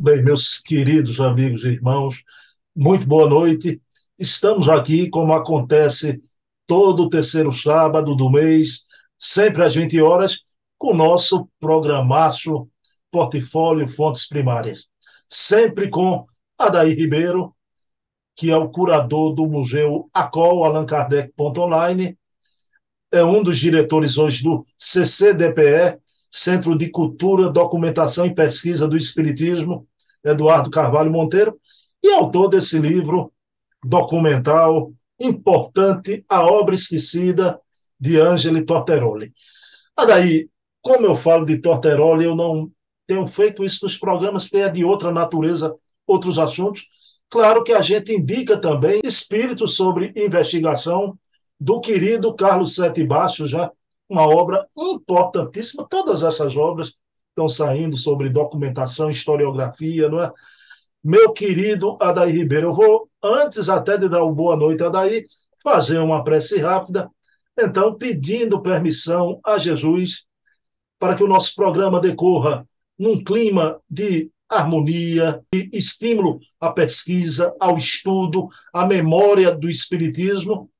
Bem, meus queridos amigos e irmãos, muito boa noite. Estamos aqui, como acontece todo terceiro sábado do mês, sempre às 20 horas, com o nosso programaço Portfólio Fontes Primárias. Sempre com Adair Ribeiro, que é o curador do Museu ACOL, Allan Kardec Online, é um dos diretores hoje do CCDPE, Centro de Cultura, Documentação e Pesquisa do Espiritismo, Eduardo Carvalho Monteiro, e autor desse livro documental importante, A Obra Esquecida, de Angeli Torteroli. Daí, como eu falo de Torteroli, eu não tenho feito isso nos programas, porque é de outra natureza, outros assuntos. Claro que a gente indica também espírito sobre investigação do querido Carlos Sete Baixo, já uma obra importantíssima. Todas essas obras estão saindo sobre documentação, historiografia, não é? Meu querido Adair Ribeiro, eu vou, antes até de dar uma boa noite, Adair, fazer uma prece rápida, então, pedindo permissão a Jesus para que o nosso programa decorra num clima de harmonia, de estímulo à pesquisa, ao estudo, à memória do Espiritismo.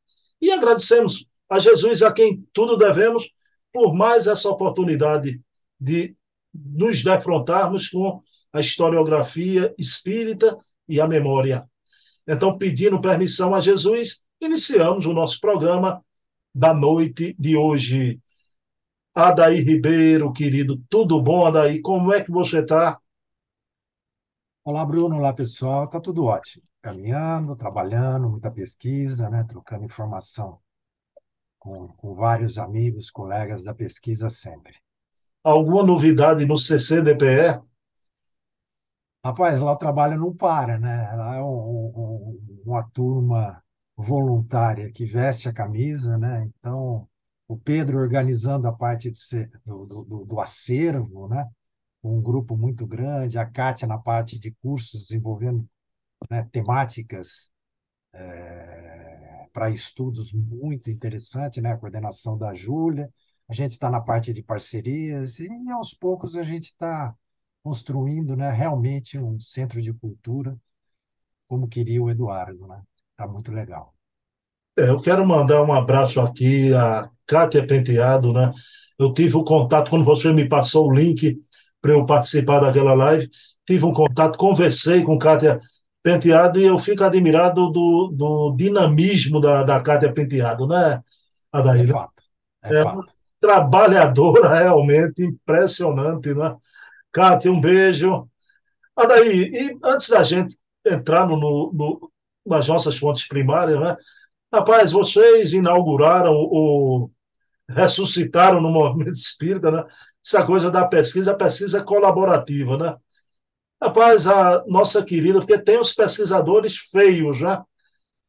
E agradecemos a Jesus, a quem tudo devemos, por mais essa oportunidade de nos defrontarmos com a historiografia espírita e a memória. Então, pedindo permissão a Jesus, iniciamos o nosso programa da noite de hoje. Adair Ribeiro, querido, tudo bom, Adair? Como é que você está? Olá, Bruno. Olá, pessoal. Está tudo ótimo. Caminhando, trabalhando, muita pesquisa, né? trocando informação com, com vários amigos, colegas da pesquisa sempre. Alguma novidade no CCDPE? Rapaz, lá o trabalho não para, né? Lá é um, um, uma turma voluntária que veste a camisa, né? Então, o Pedro organizando a parte do, do, do, do acervo, né? Um grupo muito grande, a Kátia na parte de cursos envolvendo né, temáticas é, para estudos muito interessante, né? A coordenação da Júlia. A gente está na parte de parcerias e aos poucos a gente está construindo, né, realmente um centro de cultura como queria o Eduardo, né? Tá muito legal. É, eu quero mandar um abraço aqui a Kátia Penteado, né? Eu tive o um contato quando você me passou o link para eu participar daquela live, tive um contato, conversei com Kátia Penteado e eu fico admirado do, do dinamismo da, da Kátia Penteado, né, Adair? É fato. É, é fato. trabalhadora realmente impressionante, né? Kátia, um beijo. Adair, e antes da gente entrar no, no, nas nossas fontes primárias, né? Rapaz, vocês inauguraram o ressuscitaram no movimento espírita, né? Essa coisa da pesquisa, a pesquisa colaborativa, né? Rapaz, a nossa querida, porque tem os pesquisadores feios, né?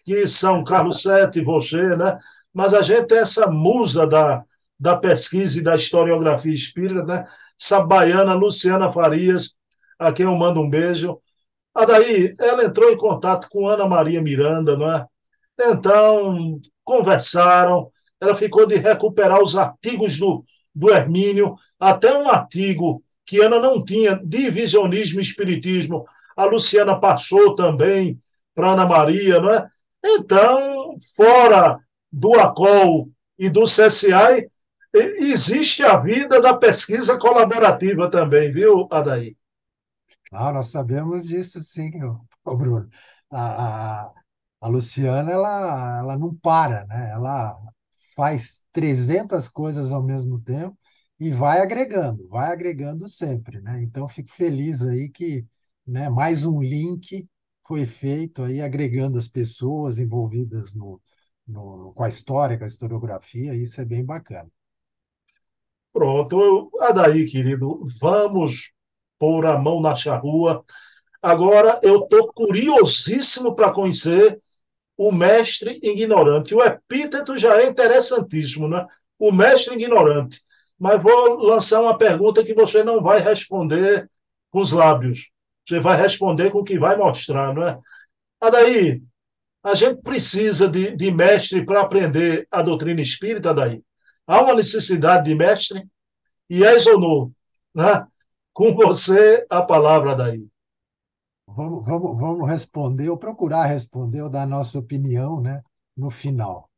Que são Carlos Sete, você, né? Mas a gente tem essa musa da, da pesquisa e da historiografia espírita, né? Essa baiana Luciana Farias, a quem eu mando um beijo. A daí, ela entrou em contato com Ana Maria Miranda, não é? Então, conversaram, ela ficou de recuperar os artigos do, do Hermínio, até um artigo que Ana não tinha de visionismo e espiritismo, a Luciana passou também para Ana Maria, não é? Então, fora do ACOL e do CSI, existe a vida da pesquisa colaborativa também, viu, Adair? Ah, nós sabemos disso, sim, o Bruno. A, a, a Luciana, ela, ela não para, né? Ela faz 300 coisas ao mesmo tempo e vai agregando, vai agregando sempre, né? Então, fico feliz aí que né, mais um link foi feito aí, agregando as pessoas envolvidas no, no, com a história, com a historiografia, isso é bem bacana. Pronto, Adaí, querido, vamos pôr a mão na charrua. Agora eu estou curiosíssimo para conhecer o mestre ignorante. O epíteto já é interessantíssimo, né? O mestre ignorante. Mas vou lançar uma pergunta que você não vai responder com os lábios. Você vai responder com o que vai mostrar, não é? Adaí, a gente precisa de, de mestre para aprender a doutrina espírita, daí. Há uma necessidade de mestre? E és ou não? Né? Com você, a palavra daí. vamos, vamos, vamos responder, ou procurar responder, ou dar nossa opinião, né, no final.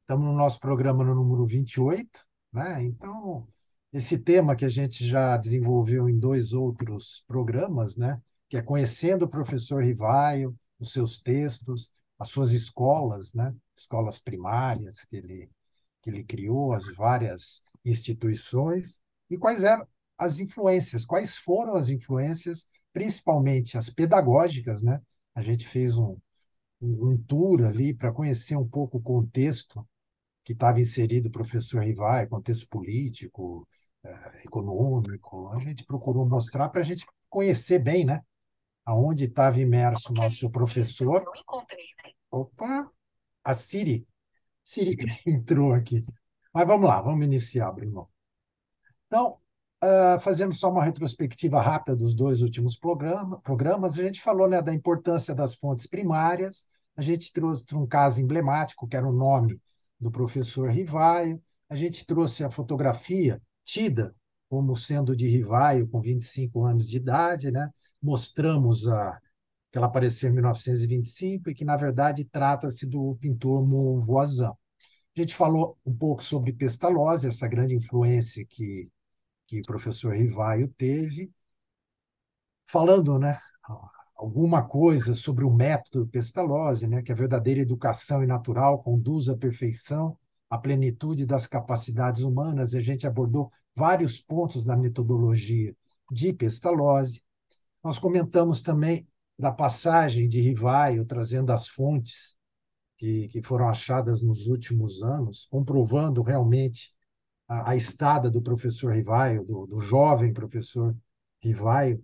Estamos no nosso programa no número 28, né? Então, esse tema que a gente já desenvolveu em dois outros programas, né? Que é conhecendo o professor Rivaio, os seus textos, as suas escolas, né? Escolas primárias que ele que ele criou, as várias instituições e quais eram as influências, quais foram as influências, principalmente as pedagógicas, né? A gente fez um, um tour ali para conhecer um pouco o contexto que estava inserido o professor Rivai, contexto político, eh, econômico. A gente procurou mostrar para a gente conhecer bem, né? Aonde estava imerso o nosso professor. Né? Opa, a Siri. Siri entrou aqui. Mas vamos lá, vamos iniciar, Bruno. Então, uh, fazendo só uma retrospectiva rápida dos dois últimos programa, programas, a gente falou né, da importância das fontes primárias, a gente trouxe um caso emblemático, que era o nome do professor Rivaio, a gente trouxe a fotografia tida como sendo de Rivaio com 25 anos de idade, né? mostramos a, que ela apareceu em 1925 e que, na verdade, trata-se do pintor Voisin. A gente falou um pouco sobre Pestalozzi, essa grande influência que, que o professor Rivaio teve, falando né, alguma coisa sobre o método Pestalozzi, né, que a verdadeira educação e natural conduz à perfeição, à plenitude das capacidades humanas. A gente abordou vários pontos da metodologia de Pestalozzi. Nós comentamos também da passagem de Rivaio, trazendo as fontes que, que foram achadas nos últimos anos, comprovando realmente a, a estada do professor Rivaio, do, do jovem professor Rivaio,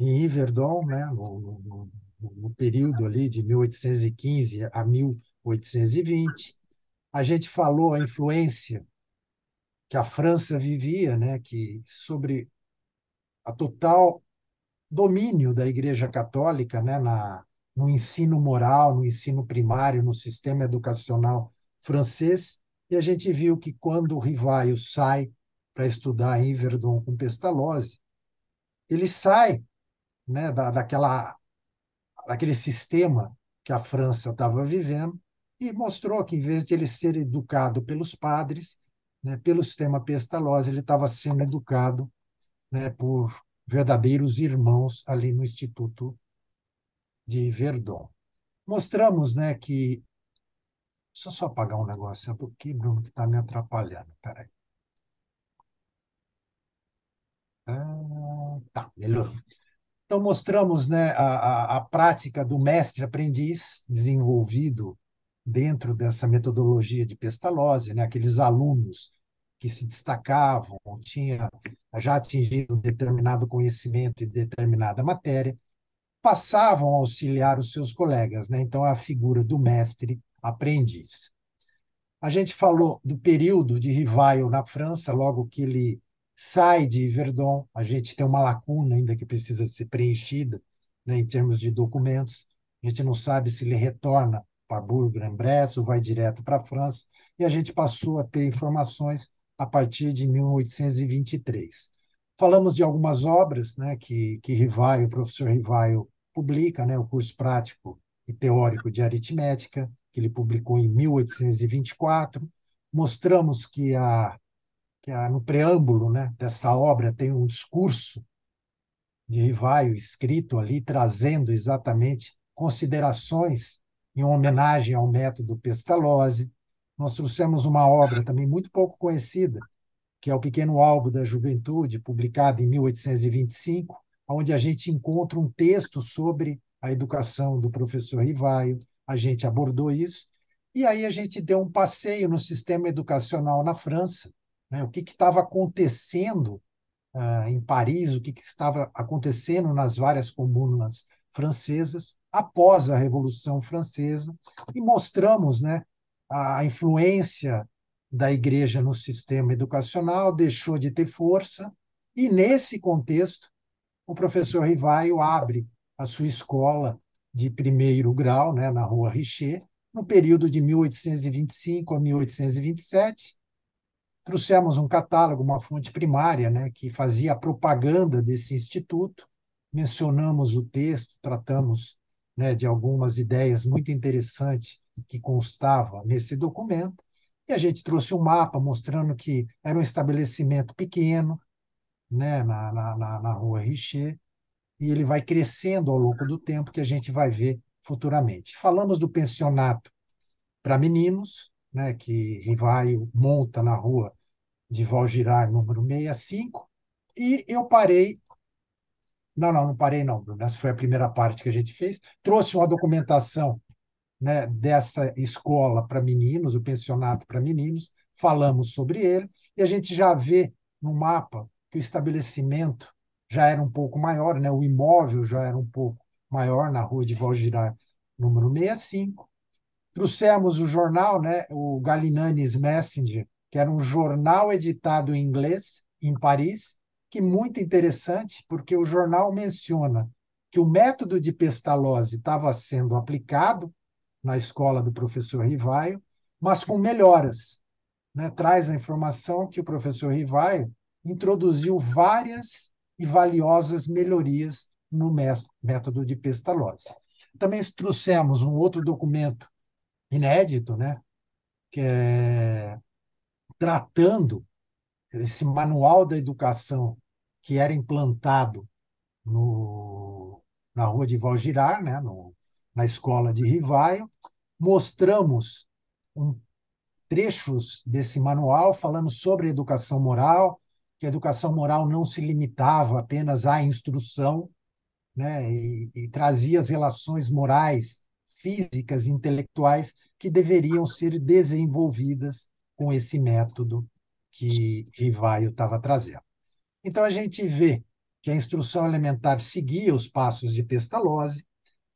em Yverdon, né, no, no, no, período ali de 1815 a 1820. A gente falou a influência que a França vivia, né, que sobre a total domínio da Igreja Católica, né, na, no ensino moral, no ensino primário, no sistema educacional francês, e a gente viu que quando o Rivaio sai para estudar em Verdun com Pestalozzi, ele sai né, da, daquela, daquele sistema que a França estava vivendo e mostrou que, em vez de ele ser educado pelos padres, né, pelo sistema Pestalozzi, ele estava sendo educado né, por verdadeiros irmãos ali no Instituto de Verdun. Mostramos né, que. Deixa eu só apagar um negócio aqui, Bruno, que está me atrapalhando. Peraí. Ah, tá, melhorou. Então, mostramos né, a, a, prática do mestre-aprendiz desenvolvido dentro dessa metodologia de Pestalozzi, né, aqueles alunos que se destacavam, tinha já atingido um determinado conhecimento em determinada matéria, passavam a auxiliar os seus colegas. Né? Então, é a figura do mestre aprendiz. A gente falou do período de Rivaio na França, logo que ele sai de Verdun, a gente tem uma lacuna ainda que precisa ser preenchida né, em termos de documentos. A gente não sabe se ele retorna para Bourg-en-Bresse ou vai direto para a França, e a gente passou a ter informações a partir de 1823. Falamos de algumas obras né, que, que Rivaio, o professor Rivaio, publica, né, o curso prático e teórico de aritmética, que ele publicou em 1824. Mostramos que, a, que no preâmbulo né, dessa obra tem um discurso de Rivaio escrito ali, trazendo exatamente considerações em homenagem ao método Pestalozzi. Nós trouxemos uma obra também muito pouco conhecida, que é o Pequeno Álbum da Juventude, publicado em 1825, onde a gente encontra um texto sobre a educação do professor Rivaio. A gente abordou isso. E aí a gente deu um passeio no sistema educacional na França, né? o que estava acontecendo uh, em Paris, o que, que estava acontecendo nas várias comunas francesas após a Revolução Francesa, e mostramos né, a influência da igreja no sistema educacional deixou de ter força, e nesse contexto, o professor Rivaio abre a sua escola de primeiro grau, né, na Rua Richer, no período de 1825 a 1827. Trouxemos um catálogo, uma fonte primária, né, que fazia a propaganda desse instituto, mencionamos o texto, tratamos né, de algumas ideias muito interessantes que constava nesse documento, e a gente trouxe um mapa mostrando que era um estabelecimento pequeno, né, na, na, na rua Richer, e ele vai crescendo ao longo do tempo, que a gente vai ver futuramente. Falamos do pensionato para meninos, né, que Rivaio monta na rua de Valgirar, número 65, e eu parei. Não, não, não parei, não, Bruno. Essa foi a primeira parte que a gente fez. Trouxe uma documentação né, dessa escola para meninos, o pensionato para meninos, falamos sobre ele, e a gente já vê no mapa que o estabelecimento já era um pouco maior, né, o imóvel já era um pouco maior na rua de Valgirar, número 65. Trouxemos o jornal, né, o Galinanes Messenger, que era um jornal editado em inglês, em Paris, que é muito interessante, porque o jornal menciona que o método de Pestalozzi estava sendo aplicado na escola do professor Rivaio, mas com melhoras. Né? Traz a informação que o professor Rivaio introduziu várias e valiosas melhorias no método de Pestalozzi. Também trouxemos um outro documento inédito, né? que é tratando esse manual da educação que era implantado no, na rua de Valgirar, né? no, na escola de Rivaio, mostramos um, trechos desse manual falando sobre educação moral, que a educação moral não se limitava apenas à instrução, né, e, e trazia as relações morais, físicas intelectuais que deveriam ser desenvolvidas com esse método que Rivaio estava trazendo. Então a gente vê que a instrução elementar seguia os passos de Pestalozzi,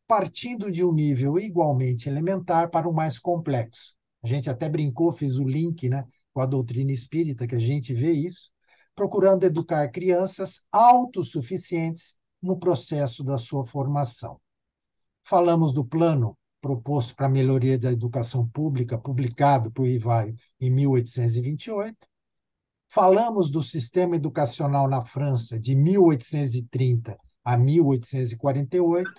partindo de um nível igualmente elementar para o mais complexo. A gente até brincou, fez o link né, com a doutrina espírita, que a gente vê isso, procurando educar crianças autossuficientes no processo da sua formação. Falamos do plano proposto para a melhoria da educação pública, publicado por Rivaio em 1828. Falamos do sistema educacional na França de 1830 a 1848.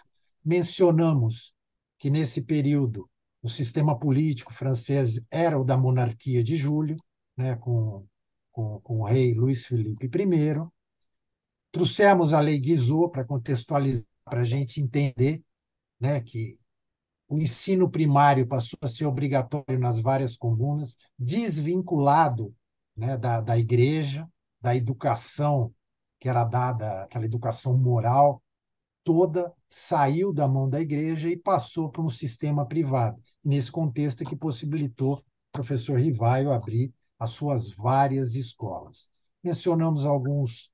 Mencionamos que, nesse período, o sistema político francês era o da monarquia de Júlio, né, com com, com o rei Luís Felipe I. Trouxemos a lei Guizot para contextualizar, para a gente entender né, que o ensino primário passou a ser obrigatório nas várias comunas, desvinculado né, da, da igreja, da educação que era dada, aquela educação moral toda, saiu da mão da igreja e passou para um sistema privado. Nesse contexto é que possibilitou o professor Rivaio abrir as suas várias escolas. Mencionamos alguns,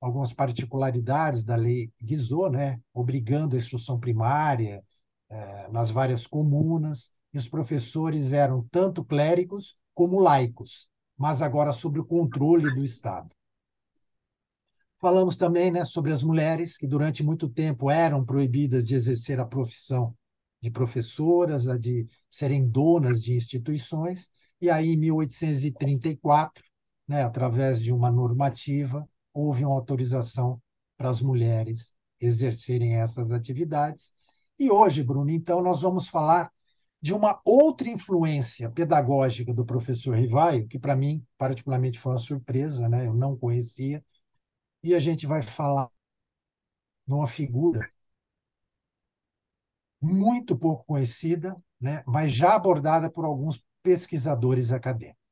algumas particularidades da lei Guizot, né, obrigando a instrução primária eh, nas várias comunas, e os professores eram tanto clérigos como laicos, mas agora sob o controle do Estado. Falamos também né, sobre as mulheres, que durante muito tempo eram proibidas de exercer a profissão de professoras, a de serem donas de instituições, e aí, em 1834, né, através de uma normativa, houve uma autorização para as mulheres exercerem essas atividades. E hoje, Bruno, então, nós vamos falar de uma outra influência pedagógica do professor Rivaio, que para mim, particularmente, foi uma surpresa, né? eu não conhecia, e a gente vai falar de uma figura muito pouco conhecida, né? mas já abordada por alguns pesquisadores acadêmicos.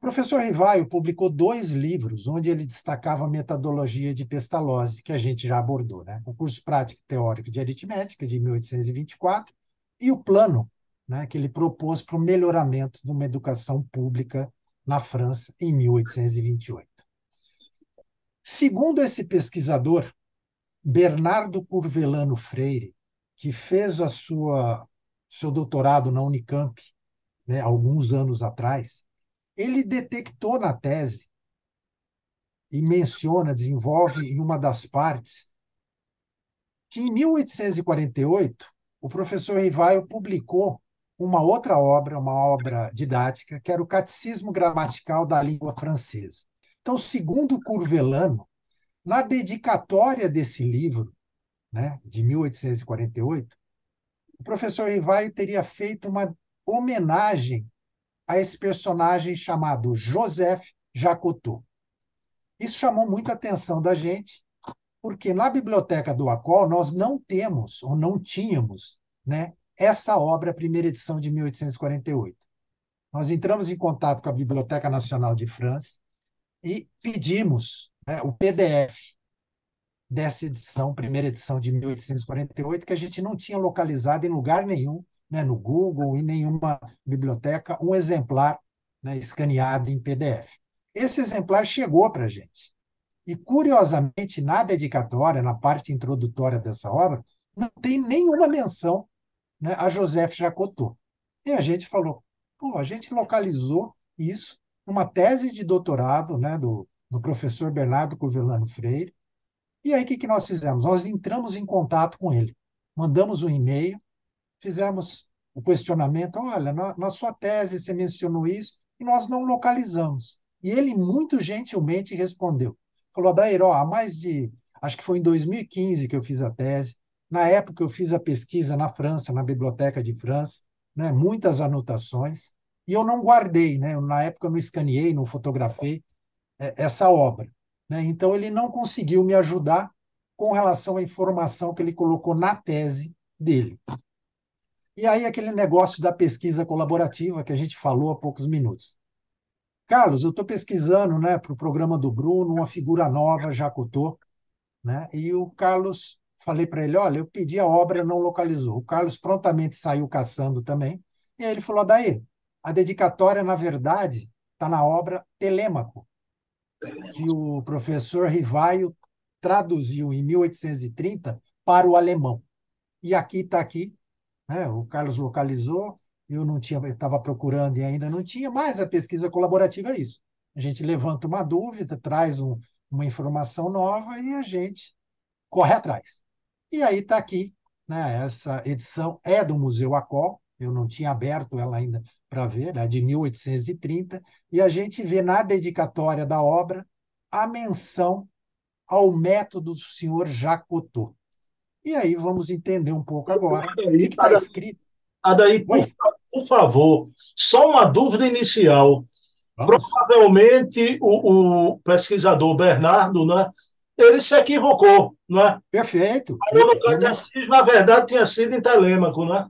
Professor Rivaio publicou dois livros onde ele destacava a metodologia de Pestalozzi, que a gente já abordou, né? o curso prático teórico de aritmética, de 1824, e o plano né, que ele propôs para o melhoramento de uma educação pública na França, em 1828. Segundo esse pesquisador, Bernardo Curvelano Freire, que fez a sua seu doutorado na Unicamp né, alguns anos atrás, ele detectou na tese e menciona, desenvolve em uma das partes, que em 1848 o professor Rivaio publicou uma outra obra, uma obra didática, que era o Catecismo Gramatical da Língua Francesa. Então, segundo Curvelano, Na dedicatória desse livro, né, de 1848, o professor Rivaio teria feito uma homenagem a esse personagem chamado Joseph Jacotot. Isso chamou muita atenção da gente, porque na biblioteca do ACOL nós não temos, ou não tínhamos, né, essa obra, primeira edição de 1848. Nós entramos em contato com a Biblioteca Nacional de França e pedimos né, o PDF dessa edição, primeira edição de 1848, que a gente não tinha localizado em lugar nenhum, né, no Google, em nenhuma biblioteca, um exemplar né, escaneado em PDF. Esse exemplar chegou para a gente. E, curiosamente, na dedicatória, na parte introdutória dessa obra, não tem nenhuma menção né, a Joseph Jacotot. E a gente falou, pô, a gente localizou isso numa tese de doutorado né, do, do professor Bernardo Curvelano Freire. E aí, o que, que nós fizemos? Nós entramos em contato com ele, mandamos um e-mail, fizemos o questionamento, olha, na, na sua tese você mencionou isso, e nós não localizamos. E ele, muito gentilmente, respondeu. Falou, Adair, há mais de. Acho que foi em 2015 que eu fiz a tese. Na época, eu fiz a pesquisa na França, na Biblioteca de França, né, muitas anotações, e eu não guardei, né, na época, eu não escaneei, não fotografei é, essa obra. Né, então, ele não conseguiu me ajudar com relação à informação que ele colocou na tese dele. E aí, aquele negócio da pesquisa colaborativa que a gente falou há poucos minutos. Carlos, eu estou pesquisando né, para o programa do Bruno uma figura nova, Jacotô, né? e o Carlos, falei para ele, olha, eu pedi a obra, não localizou. O Carlos prontamente saiu caçando também, e aí ele falou, daí, a dedicatória, na verdade, está na obra Telêmaco, que o professor Rivaio traduziu em 1830 para o alemão. E aqui está aqui, né? o Carlos localizou, eu não tinha, estava procurando e ainda não tinha, mas a pesquisa colaborativa é isso. A gente levanta uma dúvida, traz um, uma informação nova e a gente corre atrás. E aí está aqui, né? Essa edição é do Museu Acol, eu não tinha aberto ela ainda para ver, é de 1830, e a gente vê na dedicatória da obra a menção ao método do senhor Jacotot. E aí vamos entender um pouco agora o que está escrito. Adaí, por, por favor, só uma dúvida inicial. Vamos. Provavelmente o, o, pesquisador Bernardo, né, ele se equivocou, não é? Perfeito. O de Assis, na verdade, tinha sido em Telêmaco, né?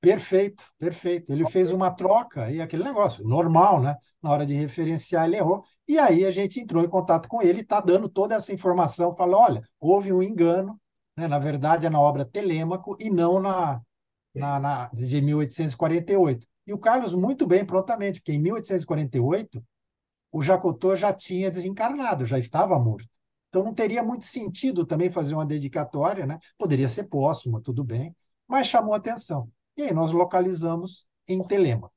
Perfeito, perfeito. Ele fez uma troca e aquele negócio, normal, né? Na hora de referenciar, ele errou. E aí a gente entrou em contato com ele, está dando toda essa informação, falou: olha, houve um engano, né? na verdade é na obra Telêmaco e não na, na, na, de 1848. E o Carlos, muito bem, prontamente, porque em 1848 o Jacotô já tinha desencarnado, já estava morto. Então não teria muito sentido também fazer uma dedicatória, né? Poderia ser póstuma, tudo bem, mas chamou atenção. E aí nós localizamos em Telema.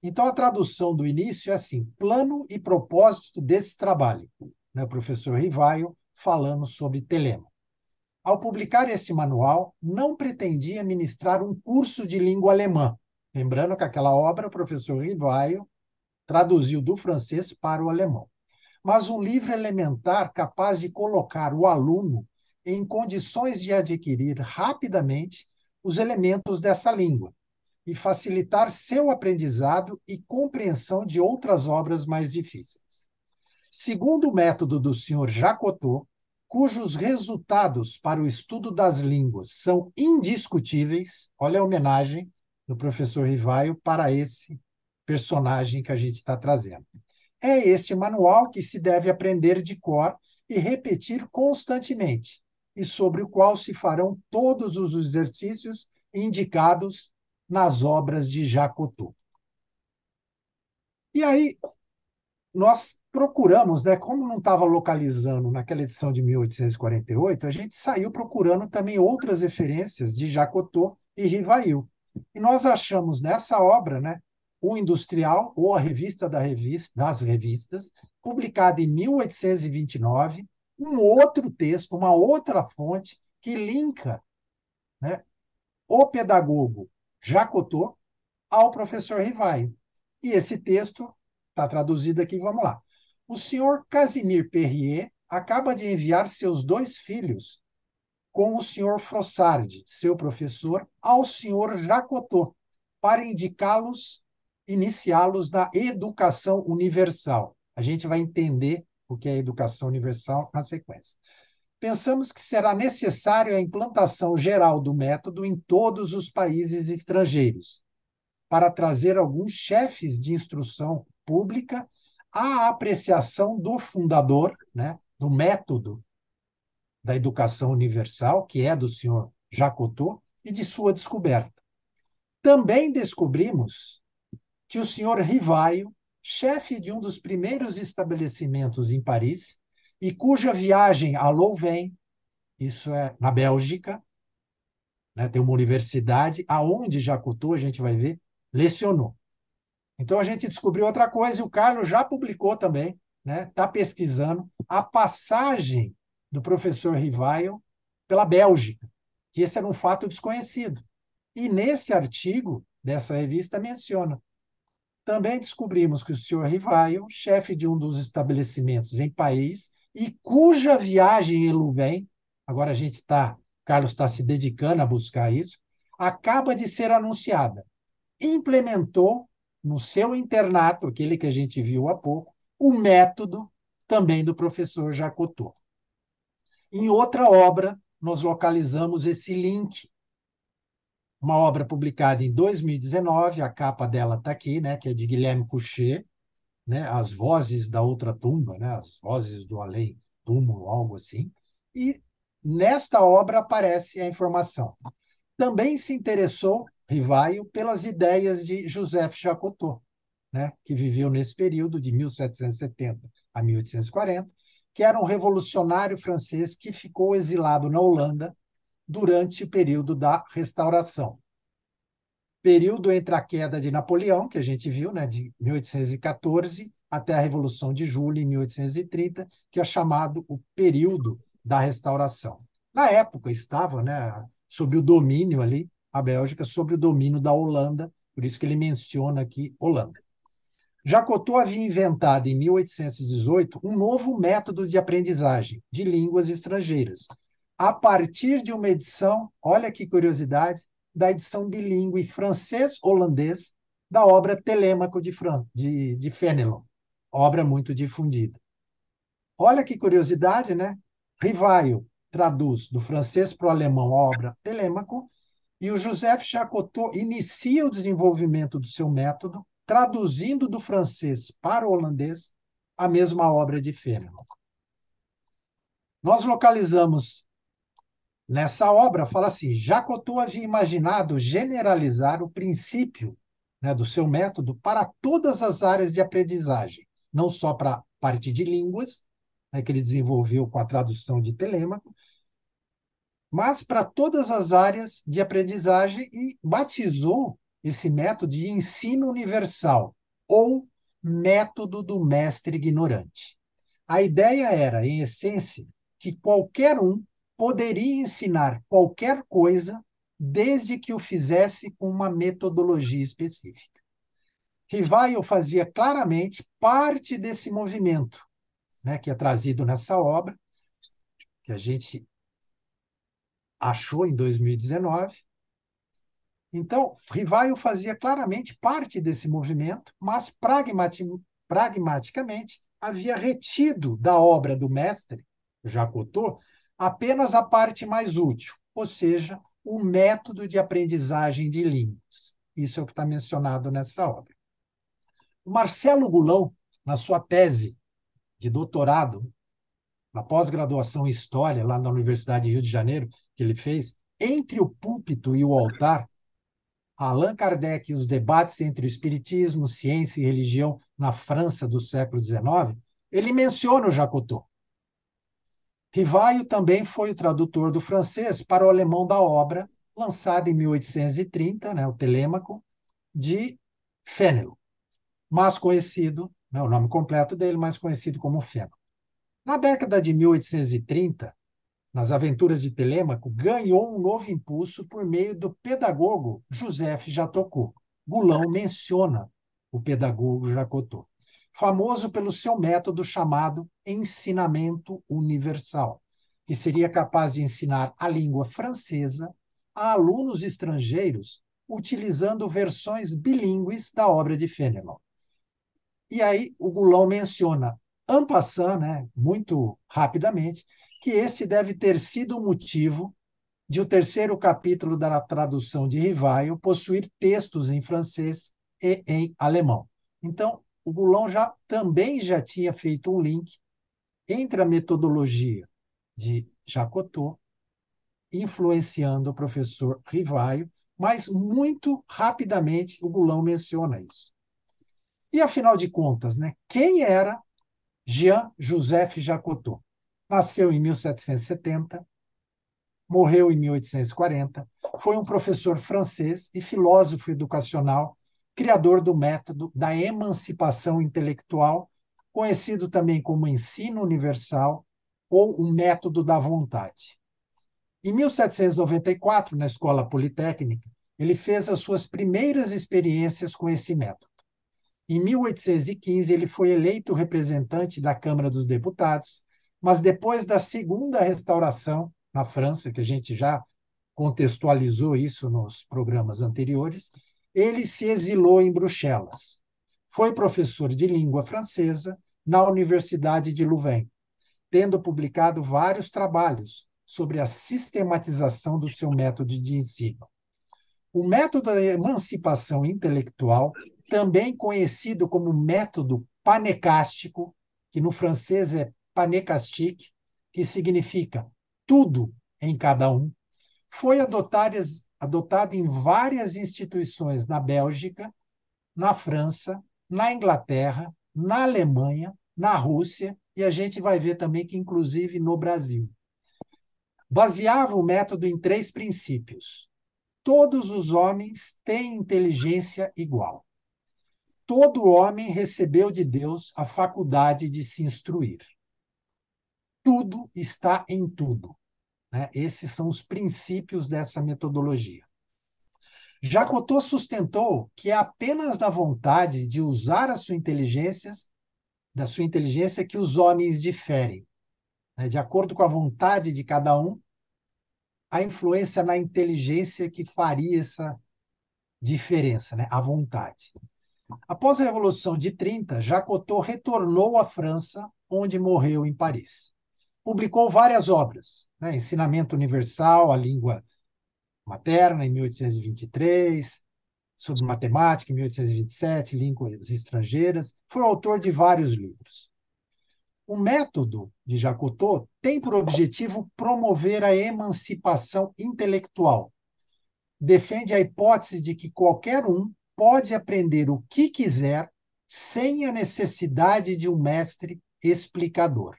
Então a tradução do início é assim: plano e propósito desse trabalho. Né? O professor Rivaio falando sobre Telema. Ao publicar este manual, não pretendia ministrar um curso de língua alemã. Lembrando que aquela obra o professor Rivaio traduziu do francês para o alemão. Mas um livro elementar capaz de colocar o aluno em condições de adquirir rapidamente os elementos dessa língua e facilitar seu aprendizado e compreensão de outras obras mais difíceis. Segundo o método do Sr. Jacotot, cujos resultados para o estudo das línguas são indiscutíveis. Olha a homenagem do professor Rivaio para esse personagem que a gente está trazendo. É este manual que se deve aprender de cor e repetir constantemente, e sobre o qual se farão todos os exercícios indicados nas obras de Jacotot. E aí, nós procuramos, né, como não estava localizando naquela edição de 1848, a gente saiu procurando também outras referências de Jacotô e Rivail. E nós achamos nessa obra, né, o Industrial, ou a Revista da Revista, das Revistas, publicada em 1829, um outro texto, uma outra fonte que linka né, o pedagogo Jacotô ao professor Rivail. E esse texto Está traduzido aqui, vamos lá. O senhor Casimir Perrier, acaba de enviar seus dois filhos com o senhor Frossard, seu professor, ao senhor Jacotô, para indicá-los, iniciá-los na educação universal. A gente vai entender o que é educação universal na sequência. Pensamos que será necessário a implantação geral do método em todos os países estrangeiros, para trazer alguns chefes de instrução pública à apreciação do fundador, né, do método da educação universal, que é do senhor Jacotô, e de sua descoberta. Também descobrimos que o senhor Rivaio, chefe de um dos primeiros estabelecimentos em Paris, e cuja viagem a Louvain, isso é na Bélgica, né, tem uma universidade aonde Jacotô, a gente vai ver, lecionou. Então a gente descobriu outra coisa e o Carlos já publicou também, né? Está pesquisando a passagem do professor Rivail pela Bélgica, que esse era um fato desconhecido. E nesse artigo dessa revista menciona. Também descobrimos que o senhor Rivail, chefe de um dos estabelecimentos em Paris, e cuja viagem em Louvain, agora a gente está, Carlos está se dedicando a buscar isso, acaba de ser anunciada implementou no seu internato, aquele que a gente viu há pouco, o método também do professor Jacotô. Em outra obra, nós localizamos esse link. Uma obra publicada em 2019, a capa dela está aqui, né, que é de Guilherme Couchet, né, As Vozes da Outra Tumba, né, As Vozes do Além Túmulo, algo assim. E nesta obra aparece a informação. Também se interessou Rivaio pelas ideias de Joseph Jacotô, né, que viveu nesse período de 1770 a 1840, que era um revolucionário francês que ficou exilado na Holanda durante o período da Restauração. Período entre a queda de Napoleão, que a gente viu, né, de 1814 até a Revolução de Julho, em 1830, que é chamado o período da Restauração. Na época estava né, sob o domínio ali a Bélgica sob o domínio da Holanda, por isso que ele menciona aqui Holanda. Jacotô havia inventado em 1818 um novo método de aprendizagem de línguas estrangeiras, a partir de uma edição, olha que curiosidade, da edição bilíngue francês-holandês da obra Telêmaco de, Fran, de, de Fenelon, obra muito difundida. Olha que curiosidade, né? Rivaio traduz do francês para o alemão a obra Telêmaco e o Joseph Jacotô inicia o desenvolvimento do seu método, traduzindo do francês para o holandês a mesma obra de Fenelon. Nós localizamos nessa obra, fala assim, Jacotô havia imaginado generalizar o princípio né, do seu método para todas as áreas de aprendizagem, não só para a parte de línguas, né, que ele desenvolveu com a tradução de Telêmaco, mas para todas as áreas de aprendizagem e batizou esse método de ensino universal ou método do mestre ignorante. A ideia era, em essência, que qualquer um poderia ensinar qualquer coisa desde que o fizesse com uma metodologia específica. Rivaio fazia claramente parte desse movimento, né, que é trazido nessa obra, que a gente achou em 2019. Então, Rivaio fazia claramente parte desse movimento, mas pragmaticamente havia retido da obra do mestre, Jacotô, apenas a parte mais útil, ou seja, o método de aprendizagem de línguas. Isso é o que está mencionado nessa obra. O Marcelo Gulão, na sua tese de doutorado, na pós-graduação em História, lá na Universidade de Rio de Janeiro, que ele fez, entre o púlpito e o altar, Allan Kardec e os debates entre o espiritismo, ciência e religião na França do século XIX, ele menciona o Jacotô. Rivaio também foi o tradutor do francês para o alemão da obra, lançada em 1830, né, o Telêmaco, de Fénelon, mais conhecido, né, o nome completo dele, mais conhecido como Fénelon. Na década de 1830, nas aventuras de Telêmaco, ganhou um novo impulso por meio do pedagogo Joseph Jatocô. Goulão menciona o pedagogo Jacotô. famoso pelo seu método chamado ensinamento universal, que seria capaz de ensinar a língua francesa a alunos estrangeiros utilizando versões bilíngues da obra de Fenelon. E aí o Goulon menciona, en passant, né, muito rapidamente, que esse deve ter sido o motivo de o terceiro capítulo da tradução de Rivaio possuir textos em francês e em alemão. Então, o Goulon já também já tinha feito um link entre a metodologia de Jacotot, influenciando o professor Rivaio, mas muito rapidamente o Goulon menciona isso. E afinal de contas, né, quem era Jean-Joseph Jacotot? Nasceu em 1770, morreu em 1840, foi um professor francês e filósofo educacional criador do método da emancipação intelectual, conhecido também como ensino universal ou o método da vontade. Em 1794, na Escola Politécnica, ele fez as suas primeiras experiências com esse método. Em 1815, ele foi eleito representante da Câmara dos Deputados, mas depois da Segunda Restauração na França, que a gente já contextualizou isso nos programas anteriores, ele se exilou em Bruxelas. Foi professor de língua francesa na Universidade de Louvain, tendo publicado vários trabalhos sobre a sistematização do seu método de ensino. O método da emancipação intelectual, também conhecido como método panecástico, que no francês é panecastique, que significa tudo em cada um, foi adotado, adotado em várias instituições na Bélgica, na França, na Inglaterra, na Alemanha, na Rússia e a gente vai ver também que, inclusive, no Brasil. Baseava o método em três princípios. Todos os homens têm inteligência igual. Todo homem recebeu de Deus a faculdade de se instruir. Tudo está em tudo. Né? Esses são os princípios dessa metodologia. Jacotô sustentou que é apenas da vontade de usar a sua inteligência, da sua inteligência, que os homens diferem. Né? De acordo com a vontade de cada um, a influência na inteligência que faria essa diferença, né? a vontade. Após a Revolução de 30, Jacotô retornou à França, onde morreu em Paris publicou várias obras, né? Ensinamento Universal, a Língua Materna, em 1823, sobre matemática, em 1827, Línguas Estrangeiras. Foi autor de vários livros. O método de Jacotot tem por objetivo promover a emancipação intelectual. Defende a hipótese de que qualquer um pode aprender o que quiser sem a necessidade de um mestre explicador.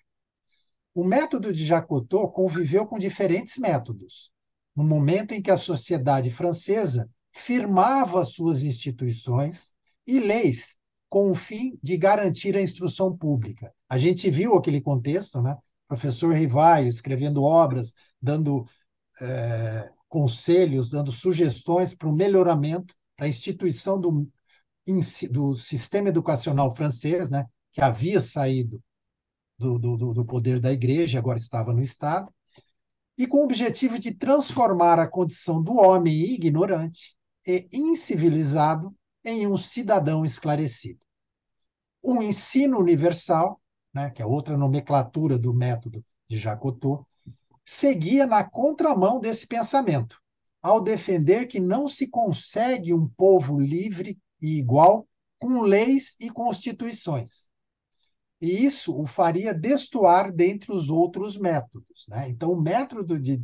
O método de Jacotot conviveu com diferentes métodos. No momento em que a sociedade francesa firmava suas instituições e leis com o fim de garantir a instrução pública. A gente viu aquele contexto, né? Professor Rivaio escrevendo obras, dando é, conselhos, dando sugestões para o melhoramento, a instituição do, do sistema educacional francês, né? Que havia saído do, do, do poder da igreja, agora estava no Estado, e com o objetivo de transformar a condição do homem ignorante e incivilizado em um cidadão esclarecido. O ensino universal, né, que é outra nomenclatura do método de Jacotot, seguia na contramão desse pensamento, ao defender que não se consegue um povo livre e igual com leis e constituições, e isso o faria destoar dentre os outros métodos. Né? Então, o método de,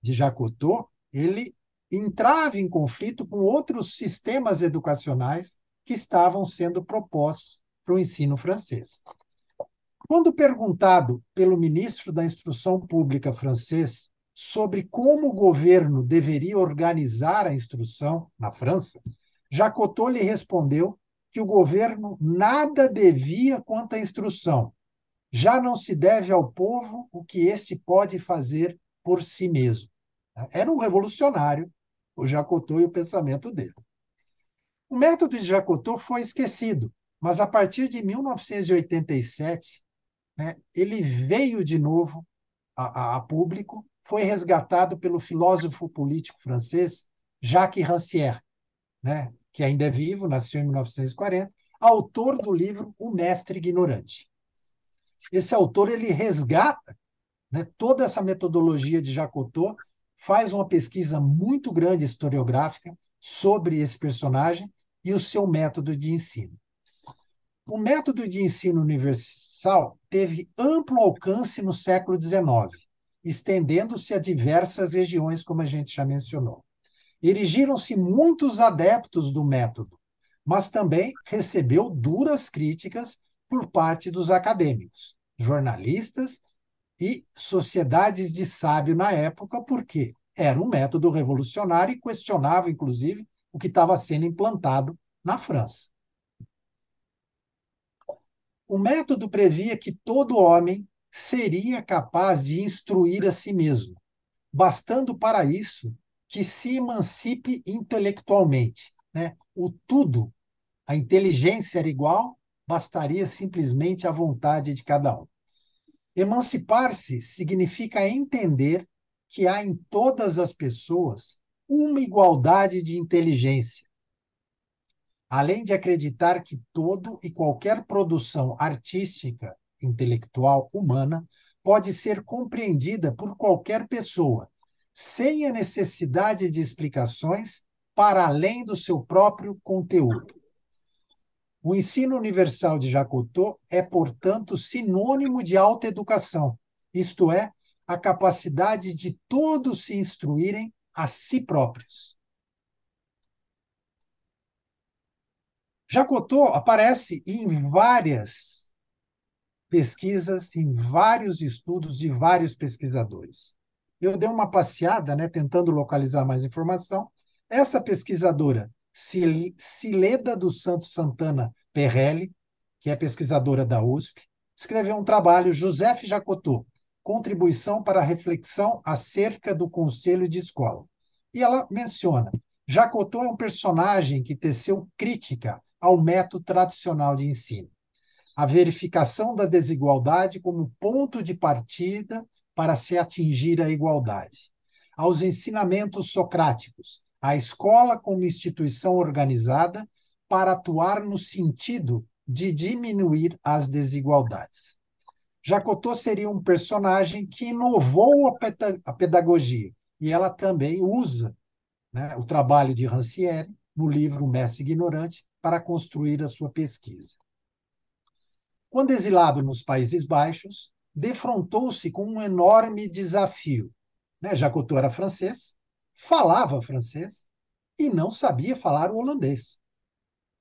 de Jacotot, ele entrava em conflito com outros sistemas educacionais que estavam sendo propostos para o ensino francês. Quando perguntado pelo ministro da Instrução Pública francês sobre como o governo deveria organizar a instrução na França, Jacotot lhe respondeu que o governo nada devia quanto à instrução. Já não se deve ao povo o que este pode fazer por si mesmo. Era um revolucionário, o Jacotot e o pensamento dele. O método de Jacotot foi esquecido mas a partir de 1987, né, ele veio de novo a, a, público, foi resgatado pelo filósofo político francês Jacques Rancière, né, que ainda é vivo, nasceu em 1940, autor do livro O Mestre Ignorante. Esse autor ele resgata né, toda essa metodologia de Jacotot, faz uma pesquisa muito grande historiográfica sobre esse personagem e o seu método de ensino. O método de ensino universal teve amplo alcance no século XIX, estendendo-se a diversas regiões, como a gente já mencionou. Erigiram-se muitos adeptos do método, mas também recebeu duras críticas por parte dos acadêmicos, jornalistas e sociedades de sábio na época, porque era um método revolucionário e questionava, inclusive, o que estava sendo implantado na França. O método previa que todo homem seria capaz de instruir a si mesmo, bastando para isso que se emancipe intelectualmente. Né? O tudo, a inteligência era igual, bastaria simplesmente a vontade de cada um. Emancipar-se significa entender que há em todas as pessoas uma igualdade de inteligência, além de acreditar que todo e qualquer produção artística, intelectual, humana pode ser compreendida por qualquer pessoa, sem a necessidade de explicações para além do seu próprio conteúdo. O ensino universal de Jacotot é, portanto, sinônimo de alta educação, isto é, a capacidade de todos se instruírem a si próprios. Jacotô aparece em várias pesquisas, em vários estudos de vários pesquisadores. Eu dei uma passeada, né, tentando localizar mais informação. Essa pesquisadora, Cileda dos Santos Santana Perrelli, que é pesquisadora da USP, escreveu um trabalho, José Jacotô, Contribuição para a Reflexão acerca do Conselho de Escola. E ela menciona, Jacotô é um personagem que teceu crítica ao método tradicional de ensino. A verificação da desigualdade como ponto de partida para se atingir a igualdade. Aos ensinamentos socráticos, a escola como instituição organizada para atuar no sentido de diminuir as desigualdades. Jacotô seria um personagem que inovou a pedagogia e ela também usa né, o trabalho de Rancière no livro Mestre Ignorante para construir a sua pesquisa. Quando exilado nos Países Baixos, defrontou-se com um enorme desafio. Né? Jacotot era francês, falava francês e não sabia falar o holandês.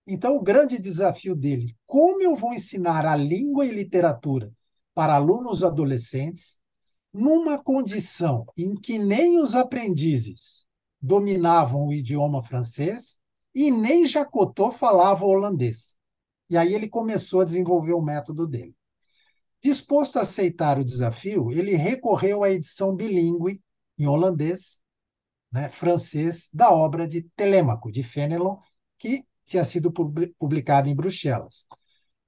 Então, o grande desafio dele, como eu vou ensinar a língua e literatura para alunos adolescentes numa condição em que nem os aprendizes dominavam o idioma francês e nem Jacotô falava holandês. E aí ele começou a desenvolver o método dele. Disposto a aceitar o desafio, ele recorreu à edição bilíngue em holandês, né, francês, da obra de Telêmaco, de Fenelon, que tinha sido publicada em Bruxelas.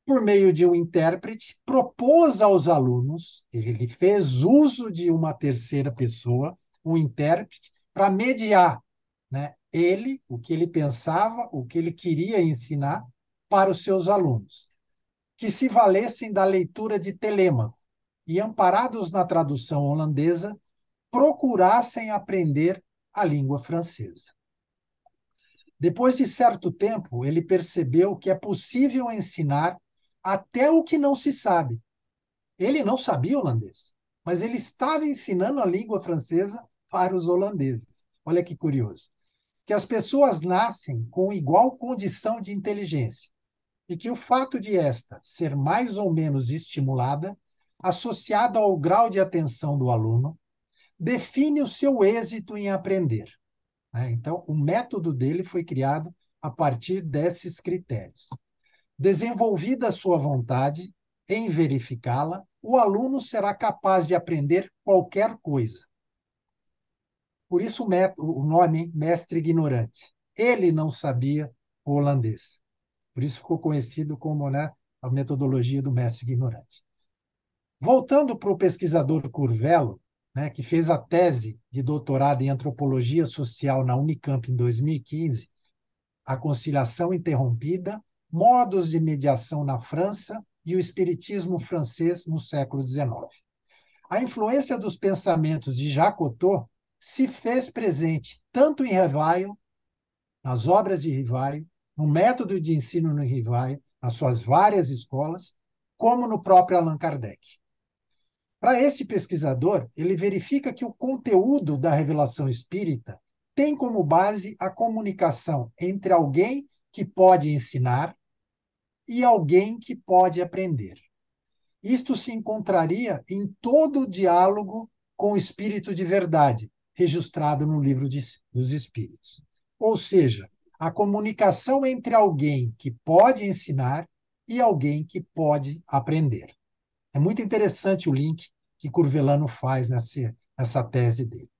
Por meio de um intérprete, propôs aos alunos, ele fez uso de uma terceira pessoa, um intérprete, para mediar né, ele, o que ele pensava, o que ele queria ensinar para os seus alunos, que se valessem da leitura de Telêmaco e, amparados na tradução holandesa, procurassem aprender a língua francesa. Depois de certo tempo, ele percebeu que é possível ensinar até o que não se sabe. Ele não sabia holandês, mas ele estava ensinando a língua francesa para os holandeses. Olha que curioso que as pessoas nascem com igual condição de inteligência e que o fato de esta ser mais ou menos estimulada, associada ao grau de atenção do aluno, define o seu êxito em aprender. Né? Então, o método dele foi criado a partir desses critérios. Desenvolvida a sua vontade em verificá-la, o aluno será capaz de aprender qualquer coisa. Por isso o nome mestre ignorante. Ele não sabia o holandês. Por isso ficou conhecido como né, a metodologia do mestre ignorante. Voltando para o pesquisador Curvelo, né, que fez a tese de doutorado em antropologia social na Unicamp em 2015, A Conciliação Interrompida, Modos de Mediação na França e o Espiritismo Francês no século XIX. A influência dos pensamentos de Jacotot se fez presente tanto em Rivaio, nas obras de Rivaio, no método de ensino no Rivaio, nas suas várias escolas, como no próprio Allan Kardec. Para esse pesquisador, ele verifica que o conteúdo da revelação espírita tem como base a comunicação entre alguém que pode ensinar e alguém que pode aprender. Isto se encontraria em todo o diálogo com o espírito de verdade, registrado no livro de, dos espíritos. Ou seja, a comunicação entre alguém que pode ensinar e alguém que pode aprender. É muito interessante o link que Curvelano faz nessa, nessa tese dele.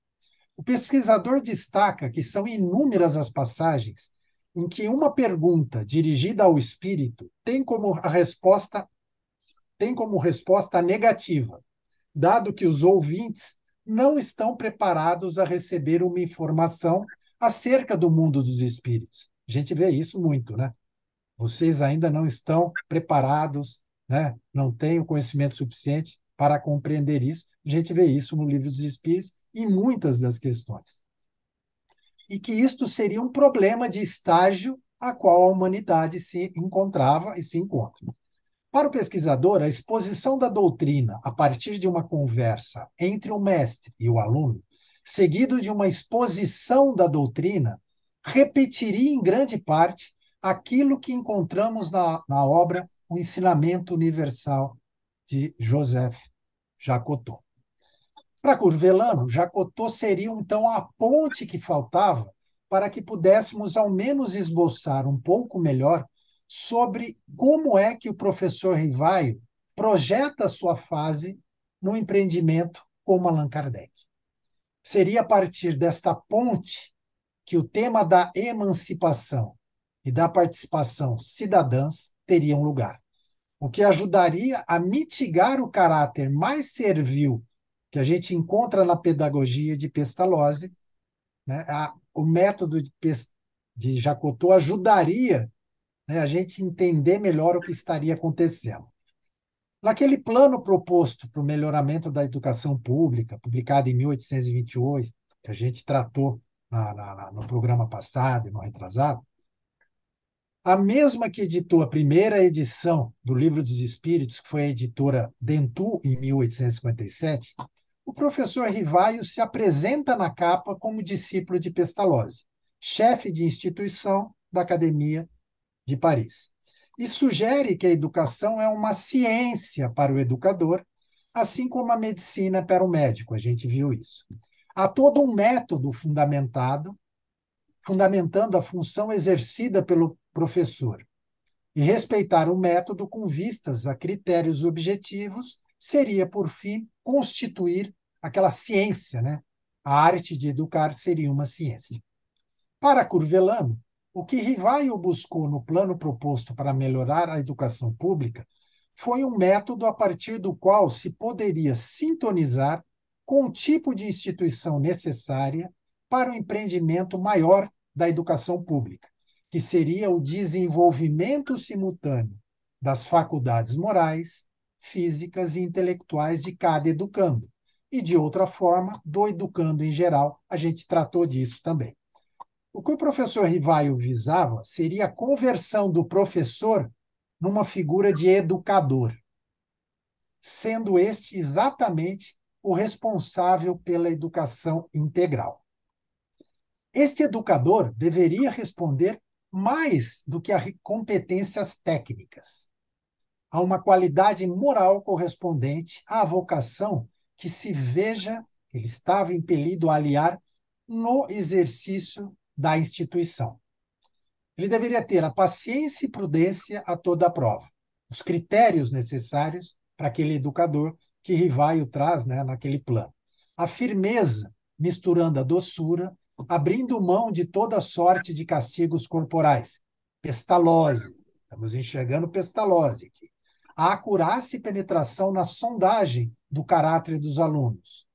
O pesquisador destaca que são inúmeras as passagens em que uma pergunta dirigida ao espírito tem como a resposta tem como resposta negativa, dado que os ouvintes não estão preparados a receber uma informação acerca do mundo dos espíritos. A gente vê isso muito, né? Vocês ainda não estão preparados, né? Não têm o conhecimento suficiente para compreender isso. A gente vê isso no livro dos espíritos em muitas das questões. E que isto seria um problema de estágio a qual a humanidade se encontrava e se encontra. Para o pesquisador, a exposição da doutrina a partir de uma conversa entre o mestre e o aluno, seguido de uma exposição da doutrina, repetiria em grande parte aquilo que encontramos na, na obra O Ensinamento Universal de Joseph Jacotot. Para Curvelano, Jacotot seria então a ponte que faltava para que pudéssemos ao menos esboçar um pouco melhor sobre como é que o professor Rivaio projeta sua fase no empreendimento como Allan Kardec. Seria a partir desta ponte que o tema da emancipação e da participação cidadãs teriam lugar, o que ajudaria a mitigar o caráter mais servil que a gente encontra na pedagogia de Pestalozzi. Né? A, o método de, de Jacotot ajudaria né, a gente entender melhor o que estaria acontecendo. Naquele plano proposto para o melhoramento da educação pública, publicado em 1828, que a gente tratou na, na, no programa passado e no retrasado, a mesma que editou a primeira edição do Livro dos Espíritos, que foi a editora Dentu, em 1857, o professor Rivaio se apresenta na capa como discípulo de Pestalozzi, chefe de instituição da Academia de Paris. E sugere que a educação é uma ciência para o educador, assim como a medicina para o médico. A gente viu isso. Há todo um método fundamentado, fundamentando a função exercida pelo professor. E respeitar o método com vistas a critérios objetivos seria, por fim, constituir aquela ciência, né? A arte de educar seria uma ciência. Para Curvelano, o que Rivaio buscou no plano proposto para melhorar a educação pública foi um método a partir do qual se poderia sintonizar com o tipo de instituição necessária para o empreendimento maior da educação pública, que seria o desenvolvimento simultâneo das faculdades morais, físicas e intelectuais de cada educando, e, de outra forma, do educando em geral. A gente tratou disso também. O que o professor Rivaio visava seria a conversão do professor numa figura de educador, sendo este exatamente o responsável pela educação integral. Este educador deveria responder mais do que a competências técnicas, a uma qualidade moral correspondente à vocação que se veja ele estava impelido a aliar no exercício da instituição. Ele deveria ter a paciência e prudência a toda a prova, os critérios necessários para aquele educador que Rivaio traz né, naquele plano. A firmeza, misturando a doçura, abrindo mão de toda sorte de castigos corporais, pestalose, Estamos enxergando Pestalozzi aqui. A acurácia e penetração na sondagem do caráter dos alunos,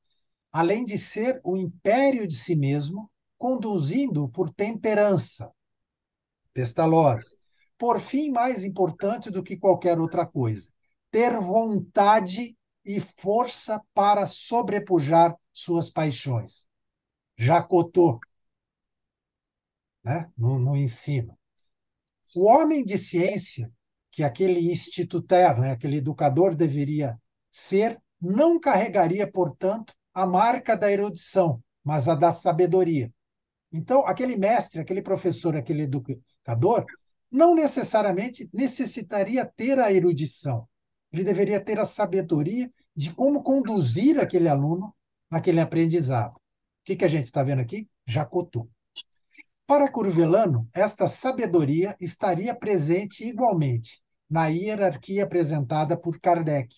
além de ser o império de si mesmo, conduzindo por temperança. Pestalozzi. Por fim, mais importante do que qualquer outra coisa, ter vontade e força para sobrepujar suas paixões. Jacotô, né? no, no ensino. O homem de ciência, que aquele instituter, né, aquele educador deveria ser, não carregaria, portanto, a marca da erudição, mas a da sabedoria. Então, aquele mestre, aquele professor, aquele educador, não necessariamente necessitaria ter a erudição. Ele deveria ter a sabedoria de como conduzir aquele aluno naquele aprendizado. O que, que a gente está vendo aqui? Jacotu. Para Curvelano, esta sabedoria estaria presente igualmente na hierarquia apresentada por Kardec,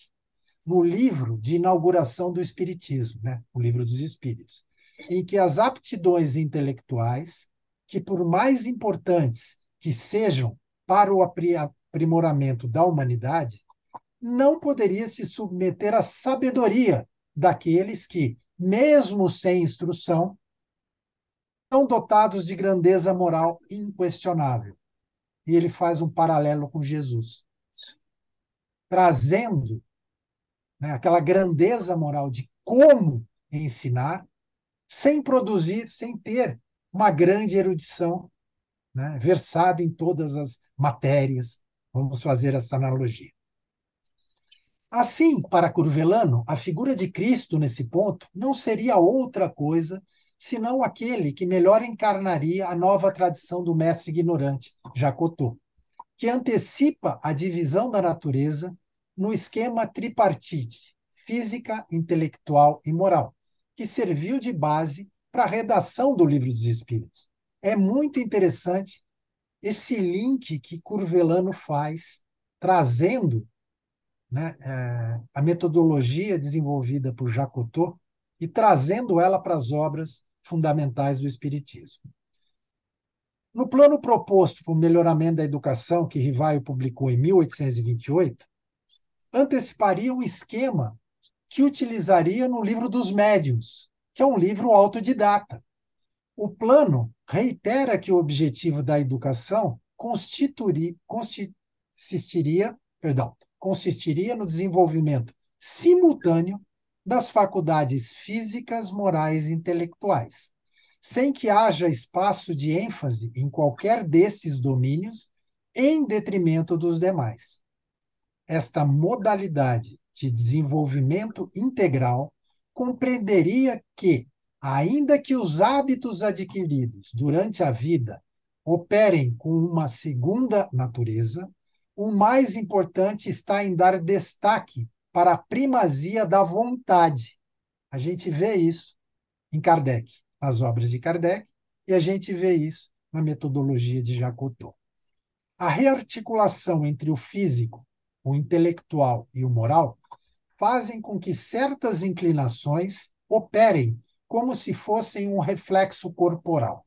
no livro de inauguração do Espiritismo, né? o livro dos Espíritos, em que as aptidões intelectuais, que por mais importantes que sejam para o aprimoramento da humanidade, não poderia se submeter à sabedoria daqueles que, mesmo sem instrução, são dotados de grandeza moral inquestionável. E ele faz um paralelo com Jesus, trazendo né, aquela grandeza moral de como ensinar, sem produzir, sem ter uma grande erudição, né, versado em todas as matérias. Vamos fazer essa analogia. Assim, para Curvelano, a figura de Cristo nesse ponto não seria outra coisa senão aquele que melhor encarnaria a nova tradição do mestre ignorante, Jacotô, que antecipa a divisão da natureza no esquema tripartite, física, intelectual e moral, que serviu de base para a redação do Livro dos Espíritos. É muito interessante esse link que Curvelano faz, trazendo né, é, a metodologia desenvolvida por Jacotô e trazendo ela para as obras fundamentais do Espiritismo. No plano proposto para o melhoramento da educação, que Rivaio publicou em 1828, anteciparia um esquema que utilizaria no livro dos médiuns, que é um livro autodidata. O plano reitera que o objetivo da educação consistiria, perdão, consistiria no desenvolvimento simultâneo das faculdades físicas, morais e intelectuais, sem que haja espaço de ênfase em qualquer desses domínios em detrimento dos demais. Esta modalidade de desenvolvimento integral compreenderia que, ainda que os hábitos adquiridos durante a vida operem com uma segunda natureza, o mais importante está em dar destaque para a primazia da vontade. A gente vê isso em Kardec, nas obras de Kardec, e a gente vê isso na metodologia de Jacotot. A rearticulação entre o físico, o intelectual e o moral fazem com que certas inclinações operem como se fossem um reflexo corporal.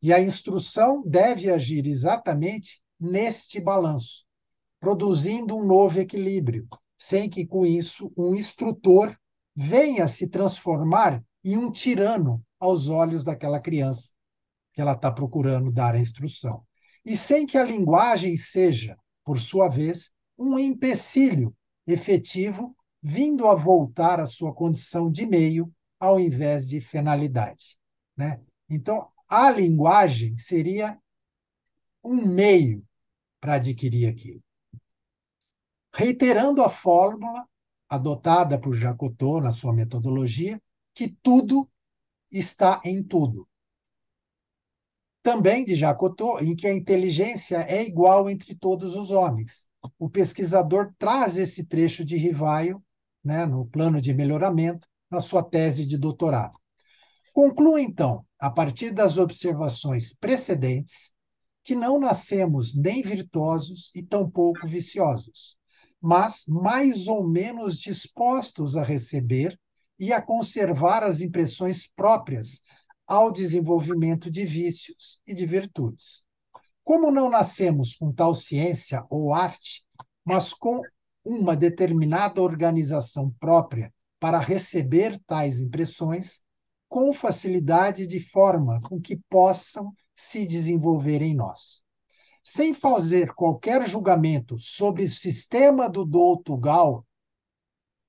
E a instrução deve agir exatamente neste balanço, produzindo um novo equilíbrio, sem que com isso um instrutor venha se transformar em um tirano aos olhos daquela criança que ela está procurando dar a instrução. E sem que a linguagem seja, por sua vez, um empecilho efetivo vindo a voltar à sua condição de meio ao invés de finalidade. Né? Então, a linguagem seria um meio para adquirir aquilo reiterando a fórmula adotada por Jacotot na sua metodologia, que tudo está em tudo. Também de Jacotot, em que a inteligência é igual entre todos os homens. O pesquisador traz esse trecho de Rivaio, né, no plano de melhoramento, na sua tese de doutorado. Conclua, então, a partir das observações precedentes, que não nascemos nem virtuosos e tampouco viciosos, mas mais ou menos dispostos a receber e a conservar as impressões próprias ao desenvolvimento de vícios e de virtudes. Como não nascemos com tal ciência ou arte, mas com uma determinada organização própria para receber tais impressões, com facilidade de forma com que possam se desenvolver em nós. Sem fazer qualquer julgamento sobre o sistema do Douto Gal,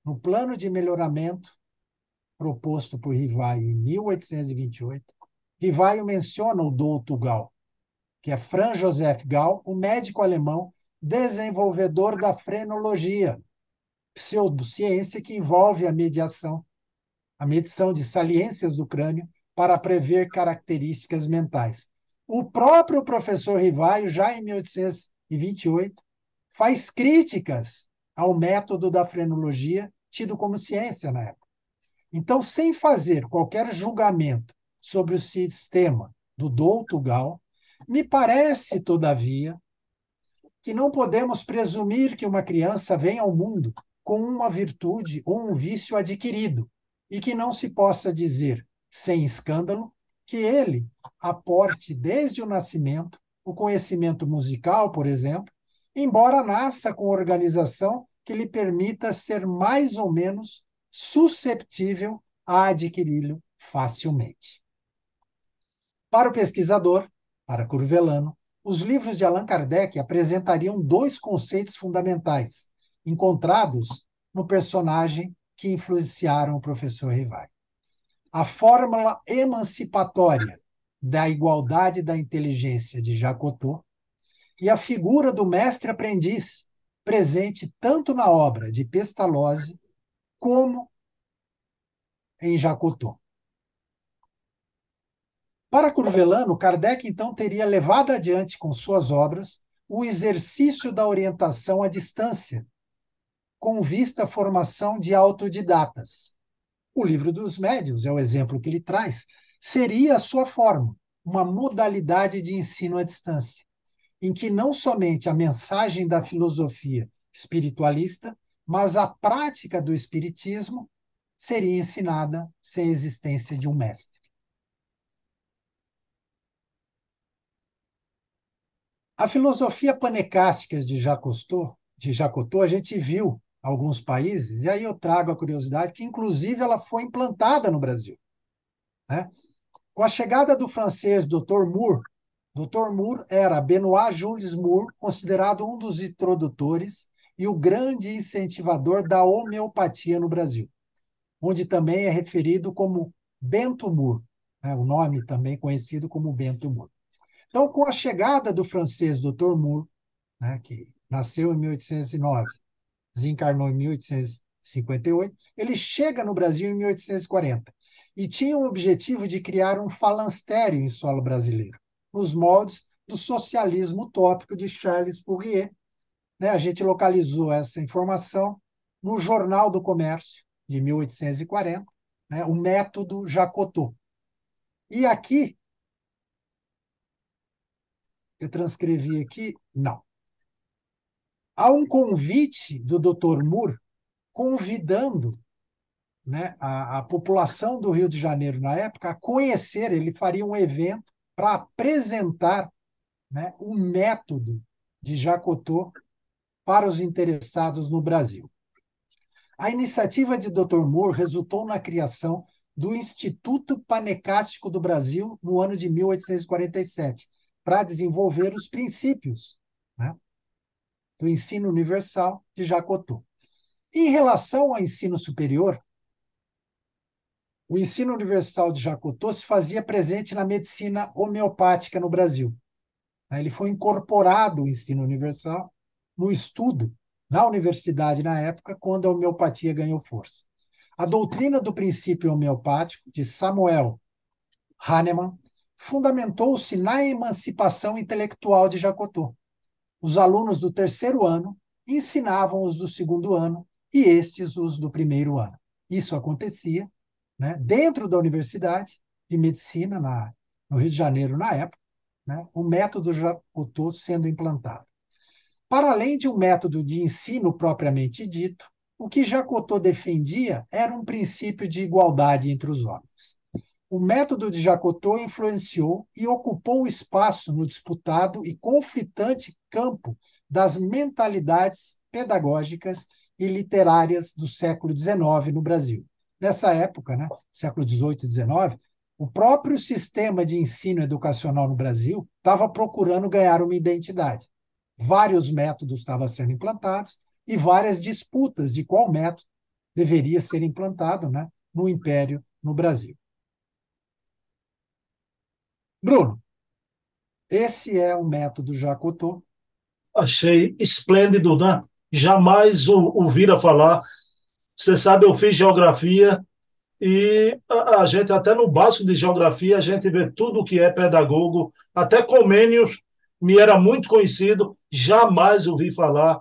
no plano de melhoramento proposto por Rivaio em 1828, Rivaio menciona o Douto Gal, que é Franz Joseph Gall, o médico alemão desenvolvedor da frenologia, pseudociência que envolve a mediação, a medição de saliências do crânio para prever características mentais. O próprio professor Rivaio, já em 1828, faz críticas ao método da frenologia, tido como ciência na época. Então, sem fazer qualquer julgamento sobre o sistema do Douto Gal, me parece, todavia, que não podemos presumir que uma criança vem ao mundo com uma virtude ou um vício adquirido e que não se possa dizer, sem escândalo, que ele aporte desde o nascimento o conhecimento musical, por exemplo, embora nasça com organização que lhe permita ser mais ou menos susceptível a adquiri-lo facilmente. Para o pesquisador, para Curvelano, os livros de Allan Kardec apresentariam dois conceitos fundamentais, encontrados no personagem que influenciaram o professor Rivai. A fórmula emancipatória da igualdade da inteligência de Jacotot e a figura do mestre-aprendiz, presente tanto na obra de Pestalozzi como em Jacotot. Para Curvelano, Kardec então teria levado adiante com suas obras o exercício da orientação à distância, com vista à formação de autodidatas. O livro dos médios é o exemplo que ele traz, seria a sua forma, uma modalidade de ensino à distância, em que não somente a mensagem da filosofia espiritualista, mas a prática do espiritismo seria ensinada sem a existência de um mestre. A filosofia panecástica de Jacotô, de Jacotô, a gente viu alguns países, e aí eu trago a curiosidade que, inclusive, ela foi implantada no Brasil. Né? Com a chegada do francês Dr. Moore, Dr. Moore era Benoit Jules Moore, considerado um dos introdutores e o grande incentivador da homeopatia no Brasil, onde também é referido como Bento Moore, né? o nome também conhecido como Bento Moore. Então, com a chegada do francês Dr. Moore, né, que nasceu em 1809, desencarnou em 1858, ele chega no Brasil em 1840 e tinha o objetivo de criar um falanstério em solo brasileiro, nos moldes do socialismo utópico de Charles Fourier. Né, a gente localizou essa informação no Jornal do Comércio, de 1840, né, o método Jacotot. E aqui eu transcrevi aqui? Não. Há um convite do Dr. Moore convidando né, a, a, população do Rio de Janeiro na época a conhecer, ele faria um evento para apresentar né, o método de Jacotô para os interessados no Brasil. A iniciativa de Dr. Moore resultou na criação do Instituto Panecástico do Brasil no ano de 1847, para desenvolver os princípios né, do ensino universal de Jacotot. Em relação ao ensino superior, o ensino universal de Jacotot se fazia presente na medicina homeopática no Brasil. Ele foi incorporado, o ensino universal, no estudo na universidade na época, quando a homeopatia ganhou força. A doutrina do princípio homeopático, de Samuel Hahnemann, fundamentou-se na emancipação intelectual de Jacotô. Os alunos do terceiro ano ensinavam os do segundo ano e estes os do primeiro ano. Isso acontecia né, dentro da Universidade de Medicina, na, no Rio de Janeiro, na época, né, o método Jacotô sendo implantado. Para além de um método de ensino propriamente dito, o que Jacotô defendia era um princípio de igualdade entre os homens. O método de Jacotot influenciou e ocupou o espaço no disputado e conflitante campo das mentalidades pedagógicas e literárias do século XIX no Brasil. Nessa época, né, século XVIII e XIX, o próprio sistema de ensino educacional no Brasil estava procurando ganhar uma identidade. Vários métodos estavam sendo implantados e várias disputas de qual método deveria ser implantado né, no Império no Brasil. Bruno, esse é o método Jacotot. Achei esplêndido, né? Jamais ouvira falar. Você sabe, eu fiz geografia e a, gente, até no básico de geografia, a gente vê tudo que é pedagogo, até Comênios me era muito conhecido, jamais ouvi falar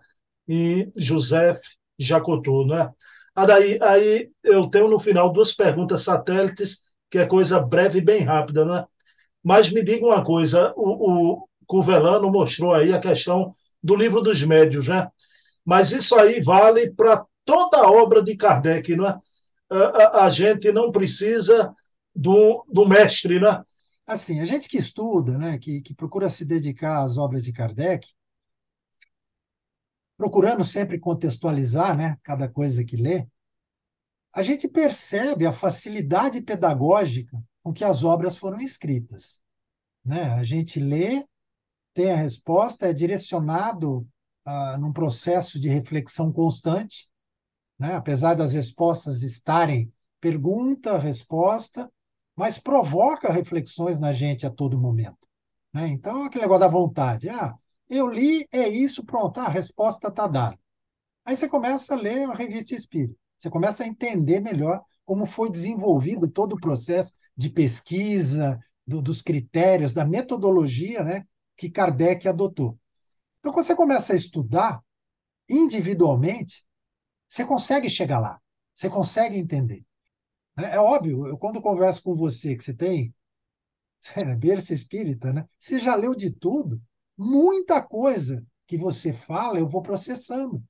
em José Jacotot, né? Aí, aí eu tenho no final duas perguntas satélites, que é coisa breve e bem rápida, né? Mas me diga uma coisa, o, o mostrou aí a questão do livro dos médios, né? Mas isso aí vale para toda a obra de Kardec, não é? A, a, a, gente não precisa do, do mestre, né? Assim, a gente que estuda, né, que, que procura se dedicar às obras de Kardec, procurando sempre contextualizar, né, cada coisa que lê, a gente percebe a facilidade pedagógica com que as obras foram escritas. Né? A gente lê, tem a resposta, é direcionado ah, num processo de reflexão constante, né? apesar das respostas estarem pergunta, resposta, mas provoca reflexões na gente a todo momento. Né? Então, aquele negócio da vontade. Ah, eu li, é isso, pronto, ah, a resposta está dada. Aí você começa a ler a revista Espírita. Você começa a entender melhor como foi desenvolvido todo o processo de pesquisa, do, dos critérios, da metodologia né, que Kardec adotou. Então, quando você começa a estudar individualmente, você consegue chegar lá, você consegue entender. É, é óbvio, eu, quando converso com você, que você tem é, berço espírita, né? Você já leu de tudo, muita coisa que você fala, eu vou processando.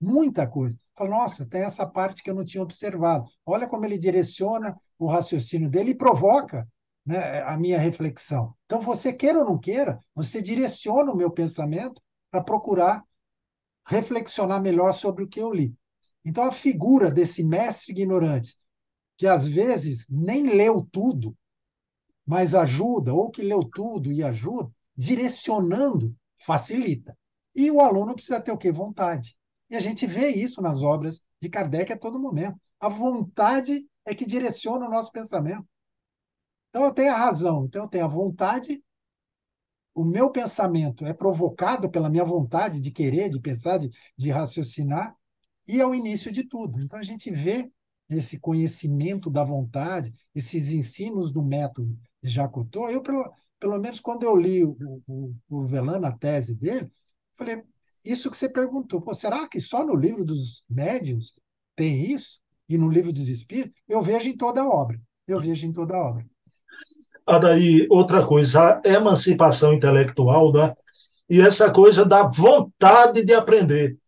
Muita coisa. Fala, nossa, tem essa parte que eu não tinha observado. Olha como ele direciona o raciocínio dele e provoca né, a minha reflexão. Então, você queira ou não queira, você direciona o meu pensamento para procurar reflexionar melhor sobre o que eu li. Então, a figura desse mestre ignorante, que às vezes nem leu tudo, mas ajuda, ou que leu tudo e ajuda, direcionando, facilita. E o aluno precisa ter o quê? Vontade. E a gente vê isso nas obras de Kardec a todo momento. A vontade é que direciona o nosso pensamento. Então eu tenho a razão, então eu tenho a vontade, o meu pensamento é provocado pela minha vontade de querer, de pensar, de, de raciocinar, e é o início de tudo. Então a gente vê esse conhecimento da vontade, esses ensinos do método de. Eu, pelo, pelo menos, quando eu li o, o, o Velano, a tese dele, falei, isso que você perguntou, será que só no livro dos médiuns tem isso? E no livro dos espíritos? Eu vejo em toda a obra. Eu vejo em toda a obra. Daí, outra coisa, a emancipação intelectual, né? E essa coisa da vontade de aprender.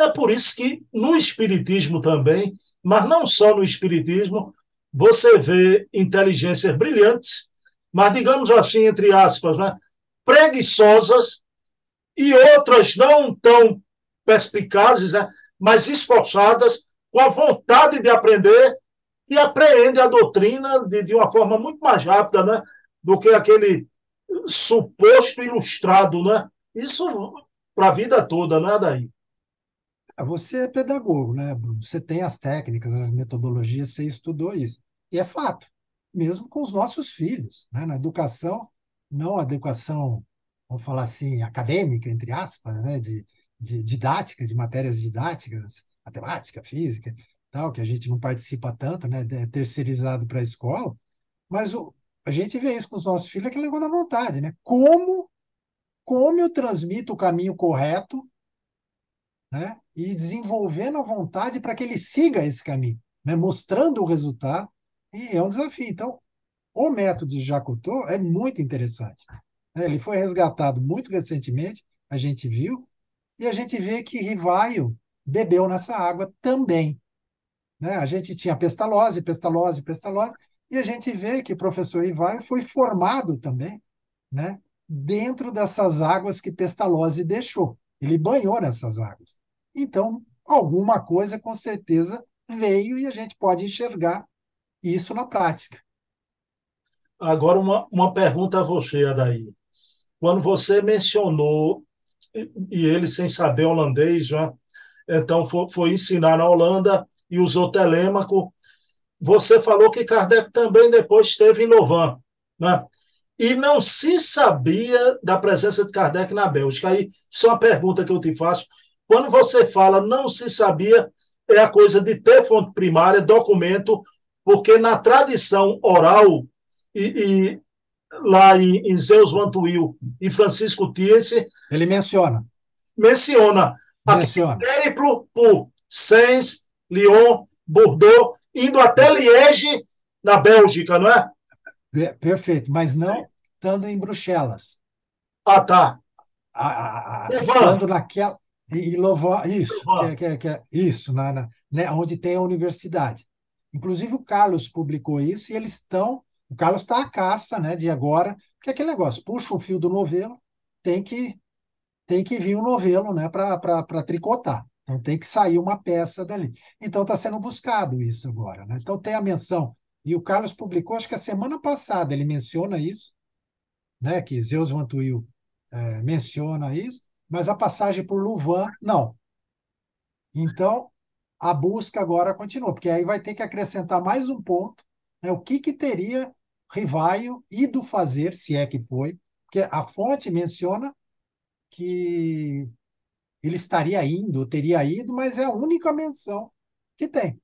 É por isso que no Espiritismo também, mas não só no Espiritismo, você vê inteligências brilhantes, mas digamos assim, entre aspas, né? preguiçosas, e outras não tão perspicazes, né, mas esforçadas, com a vontade de aprender e apreende a doutrina de, de uma forma muito mais rápida né, do que aquele suposto ilustrado. Né? Isso para a vida toda, não é daí? É, você é pedagogo, né, Você tem as técnicas, as metodologias, você estudou isso. E é fato, mesmo com os nossos filhos, né, na educação, não a educação vamos falar assim, acadêmica, entre aspas, né, de, de didática, de matérias didáticas, matemática, física, tal, que a gente não participa tanto, né, é terceirizado para a escola, mas o, a gente vê isso com os nossos filhos, aquele negócio da vontade, né? Como, como eu transmito o caminho correto, né? E desenvolvendo a vontade para que ele siga esse caminho, né? Mostrando o resultado, e é um desafio. Então, o método de Jacotot é muito interessante. Né? Ele foi resgatado muito recentemente, a gente viu, e a gente vê que Rivaio bebeu nessa água também. Né? A gente tinha pestalose, pestalose, pestalose, E a gente vê que o professor Rivaio foi formado também né, dentro dessas águas que Pestalozzi deixou. Ele banhou nessas águas. Então, alguma coisa com certeza veio e a gente pode enxergar isso na prática. Agora, uma, uma pergunta a você, Adair. Quando você mencionou, e ele sem saber holandês, já, então foi, foi ensinar na Holanda e usou Telêmaco, você falou que Kardec também depois esteve em Louvain, né? E não se sabia da presença de Kardec na Bélgica. Aí, isso é uma pergunta que eu te faço. Quando você fala não se sabia, é a coisa de ter fonte primária, documento, porque na tradição oral, e, e lá em, em Zeus Vantuil e Francisco Thierse. Ele menciona. Menciona. Menciona. Périplo por Sens, Lyon, Bordeaux, indo até Liege, na Bélgica, não é? Perfeito, mas não estando em Bruxelas. Ah, tá. A, a, estando naquela. E louvar isso, que, é, que, é, que é, isso, na, na, né, onde tem a universidade. Inclusive, o Carlos publicou isso e eles estão. O Carlos está à caça né, de agora, porque é aquele negócio, puxa o fio do novelo, tem que, tem que vir um novelo né, para tricotar. Então tem que sair uma peça dali. Então está sendo buscado isso agora. Né? Então tem a menção. E o Carlos publicou, acho que a semana passada, ele menciona isso, né, que Zeus Vantuil é, menciona isso, mas a passagem por Louvain, não. Então, a busca agora continua, porque aí vai ter que acrescentar mais um ponto, né, o que, que teria Rivaio ido fazer, se é que foi, porque a fonte menciona que ele estaria indo, teria ido, mas é a única menção que tem.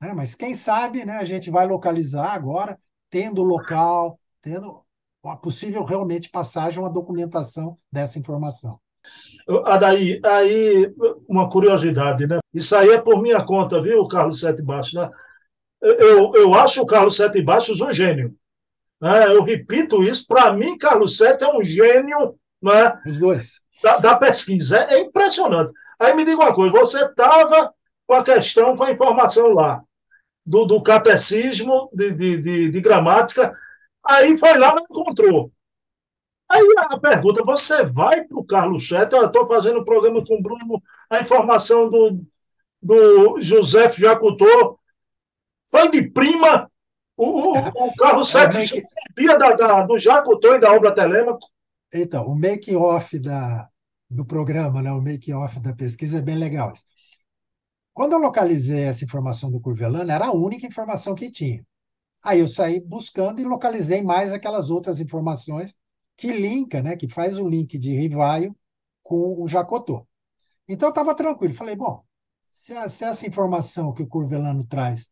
Né? Mas quem sabe né, a gente vai localizar agora, tendo o local, tendo uma possível realmente passagem, uma documentação dessa informação. Adaí, aí uma curiosidade, né? Isso aí é por minha conta, viu, Carlos Sete Baixos, né? Eu, eu acho o Carlos Sete Baixos um gênio. Né? Eu repito isso, para mim, Carlos Sete é um gênio né? Os dois da, da pesquisa. É, é, impressionante. Aí me diga uma coisa: você estava com a questão, com a informação lá, do, do catecismo de, de, de, de gramática, aí foi lá e encontrou. Aí a pergunta: você vai para o Carlos Sete? Eu estou fazendo um programa com o Bruno, a informação do, do José Jacutô foi de prima. O, o, o Carlos é, Sete é, sabia da, da, do Jacutô e da obra Telêmaco. Então, o make-off da, do programa, né, o make-off da pesquisa é bem legal. Quando eu localizei essa informação do Curvelano, era a única informação que tinha. Aí eu saí buscando e localizei mais aquelas outras informações que linka, né, que faz o link de Rivaio com o Jacotô. Então eu estava tranquilo. Falei, bom, se, se, essa informação que o Curvelano traz,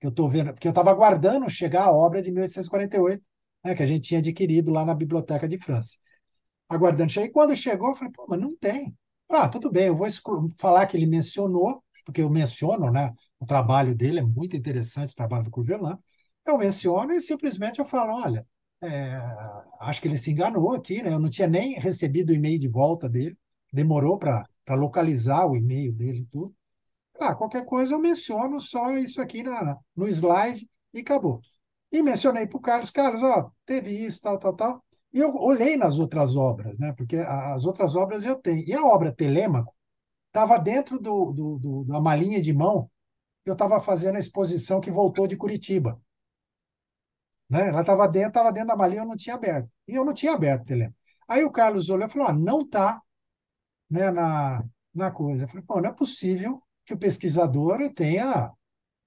que eu estou vendo, porque eu estava aguardando chegar a obra de 1848, né, que a gente tinha adquirido lá na Biblioteca de França aguardando. E quando chegou, eu falei, pô, mas não tem. Ah, tudo bem, eu vou falar que ele mencionou, porque eu menciono, né? O trabalho dele é muito interessante, o trabalho do Curvelan. Eu menciono e simplesmente eu falo, olha, é, acho que ele se enganou aqui, né? Eu não tinha nem recebido o e-mail de volta dele, demorou para localizar o e-mail dele e tudo. Ah, qualquer coisa eu menciono só isso aqui na, no slide e acabou. E mencionei para o Carlos, Carlos, ó, teve isso, tal, tal, tal. E eu olhei nas outras obras, né? porque as outras obras eu tenho. E a obra Telêmaco estava dentro do, do, do, da malinha de mão eu estava fazendo a exposição que voltou de Curitiba. Né? Ela estava dentro, estava dentro da malinha, eu não tinha aberto. E eu não tinha aberto o Telêmaco. Aí o Carlos olhou e falou: ah, não está né, na, na coisa. Eu falei, pô, não é possível que o pesquisador tenha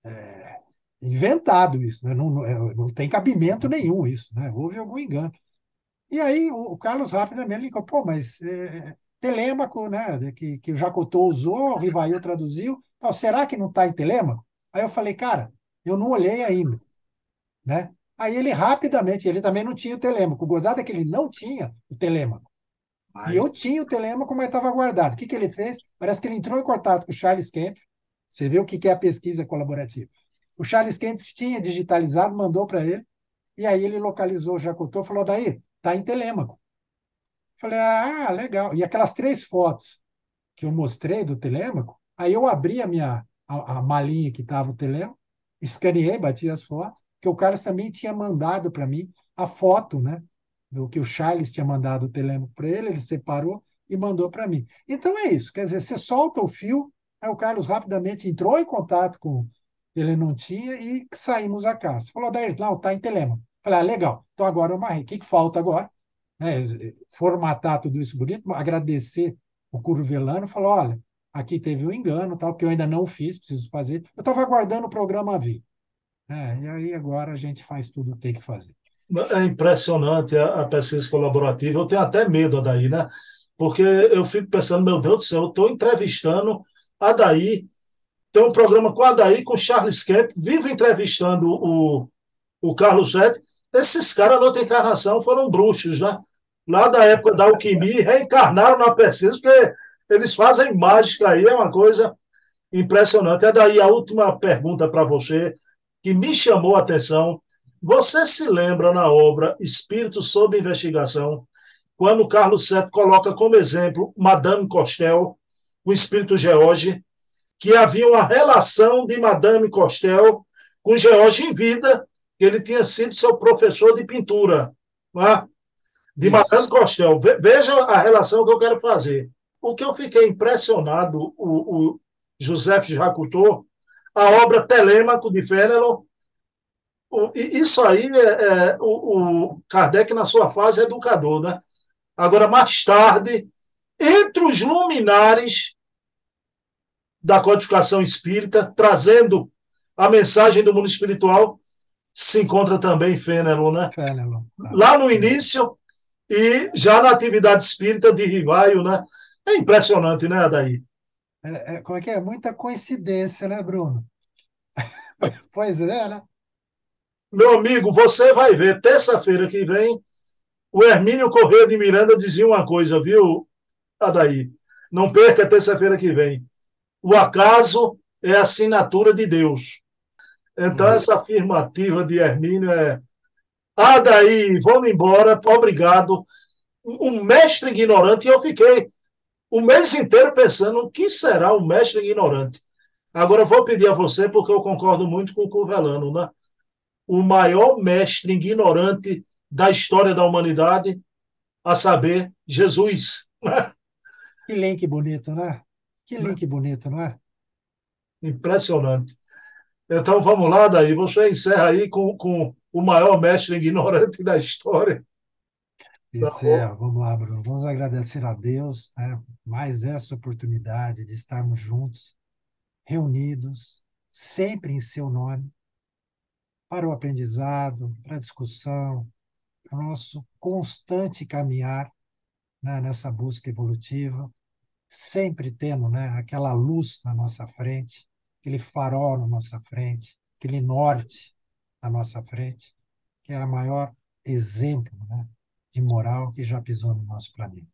é, inventado isso. Né? Não, não, é, não, tem cabimento nenhum isso. Né? Houve algum engano. E aí o, Carlos rapidamente ligou, pô, mas é, Telêmaco, né, que, que o Jacotô usou, o Rivail traduziu, então, será que não está em Telêmaco? Aí eu falei, cara, eu não olhei ainda, né? Aí ele rapidamente, ele também não tinha o Telêmaco, o gozado é que ele não tinha o Telêmaco. Ai. E eu tinha o Telêmaco, mas estava guardado. O que, que ele fez? Parece que ele entrou em contato com o Charles Kemp, você vê o que, que é a pesquisa colaborativa. O Charles Kemp tinha digitalizado, mandou para ele, e aí ele localizou o Jacotô, falou, daí, Está em Telêmaco. Falei, ah, legal. E aquelas três fotos que eu mostrei do Telêmaco, aí eu abri a minha a, a malinha que estava o Telêmaco, escaneei, bati as fotos, porque o Carlos também tinha mandado para mim a foto, né? Do que o Charles tinha mandado o telêmico para ele, ele separou e mandou para mim. Então é isso, quer dizer, você solta o fio, aí o Carlos rapidamente entrou em contato com ele não tinha e saímos a casa. Falou, Dair, não, tá em telema. Falei, ah, legal, então agora eu marrei. O que, que falta agora? É, formatar tudo isso bonito, agradecer o Curvelano, falou, olha, aqui teve um engano, tal, que eu ainda não fiz, preciso fazer. Eu estava aguardando o programa vir. É, e aí agora a gente faz tudo o que tem que fazer. É impressionante a, a, pesquisa colaborativa. Eu tenho até medo daí, né? Porque eu fico pensando, meu Deus do céu, eu estou entrevistando a Daí, tem um programa com a Daí, com Charles Kemp, vivo entrevistando o, o Carlos Sete. Esses caras, na outra encarnação, foram bruxos, né? Lá da época da alquimia, reencarnaram na pesquisa, porque eles fazem mágica aí, é uma coisa impressionante. É daí a última pergunta para você, que me chamou a atenção. Você se lembra na obra Espírito sob Investigação, quando Carlos Sete coloca como exemplo Madame Costel, o espírito George, que havia uma relação de Madame Costel com George em vida, ele tinha sido seu professor de pintura, é? de. Madame Costel. Veja a relação que eu quero fazer. O que eu fiquei impressionado, o, o José Jacutou, a obra Telêmaco de Fénelon, isso aí é, é o, o, Kardec na sua fase educador, né? Agora, mais tarde, entre os luminares da codificação espírita, trazendo a mensagem do mundo espiritual, se encontra também Fênelon, né? Fênelon. Lá no início e já na atividade espírita de Rivaio, né? É impressionante, né, Adaí? É, é, como é que é? Muita coincidência, né, Bruno? pois é, né? Meu amigo, você vai ver, terça-feira que vem, o Hermínio Correia de Miranda dizia uma coisa, viu, Adaí? Não perca terça-feira que vem o acaso é a assinatura de Deus. Então, uhum. essa afirmativa de Hermínio é: ah, daí, vamos embora, obrigado. Um mestre ignorante, e eu fiquei o mês inteiro pensando o que será o mestre ignorante. Agora, vou pedir a você, porque eu concordo muito com o Curvelano, né? O maior mestre ignorante da história da humanidade, a saber, Jesus. Que link bonito, né? Que né? link bonito, não é? Impressionante. Então vamos lá, daí. Você encerra aí com, com o maior mestre ignorante da história. Encerra, vamos lá, Bruno. Vamos agradecer a Deus né, mais essa oportunidade de estarmos juntos, reunidos, sempre em seu nome, para o aprendizado, para a discussão, para o nosso constante caminhar né, nessa busca evolutiva sempre tendo né, aquela luz na nossa frente, aquele farol na nossa frente, aquele norte na nossa frente, que é o maior exemplo né, de moral que já pisou no nosso planeta.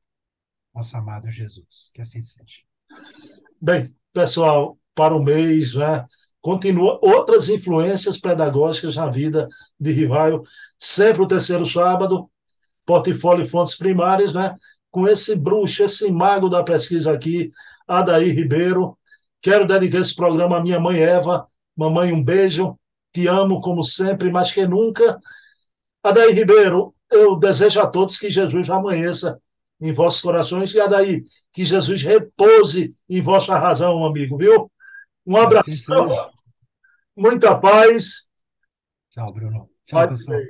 Nosso amado Jesus, que assim seja. Bem, pessoal, para o mês, né, continua outras influências pedagógicas na vida de Rivaio, sempre o terceiro sábado, portfólio e fontes primárias, né? com esse bruxo, esse mago da pesquisa aqui, Adair Ribeiro. Quero dedicar esse programa à minha mãe Eva. Mamãe, um beijo. Te amo como sempre, mais que nunca. Adair Ribeiro, eu desejo a todos que Jesus amanheça em vossos corações e Adair, que Jesus repouse em vossa razão, amigo, viu? Um abraço. Assim muita paz. Tchau, Bruno. Tchau, pessoal.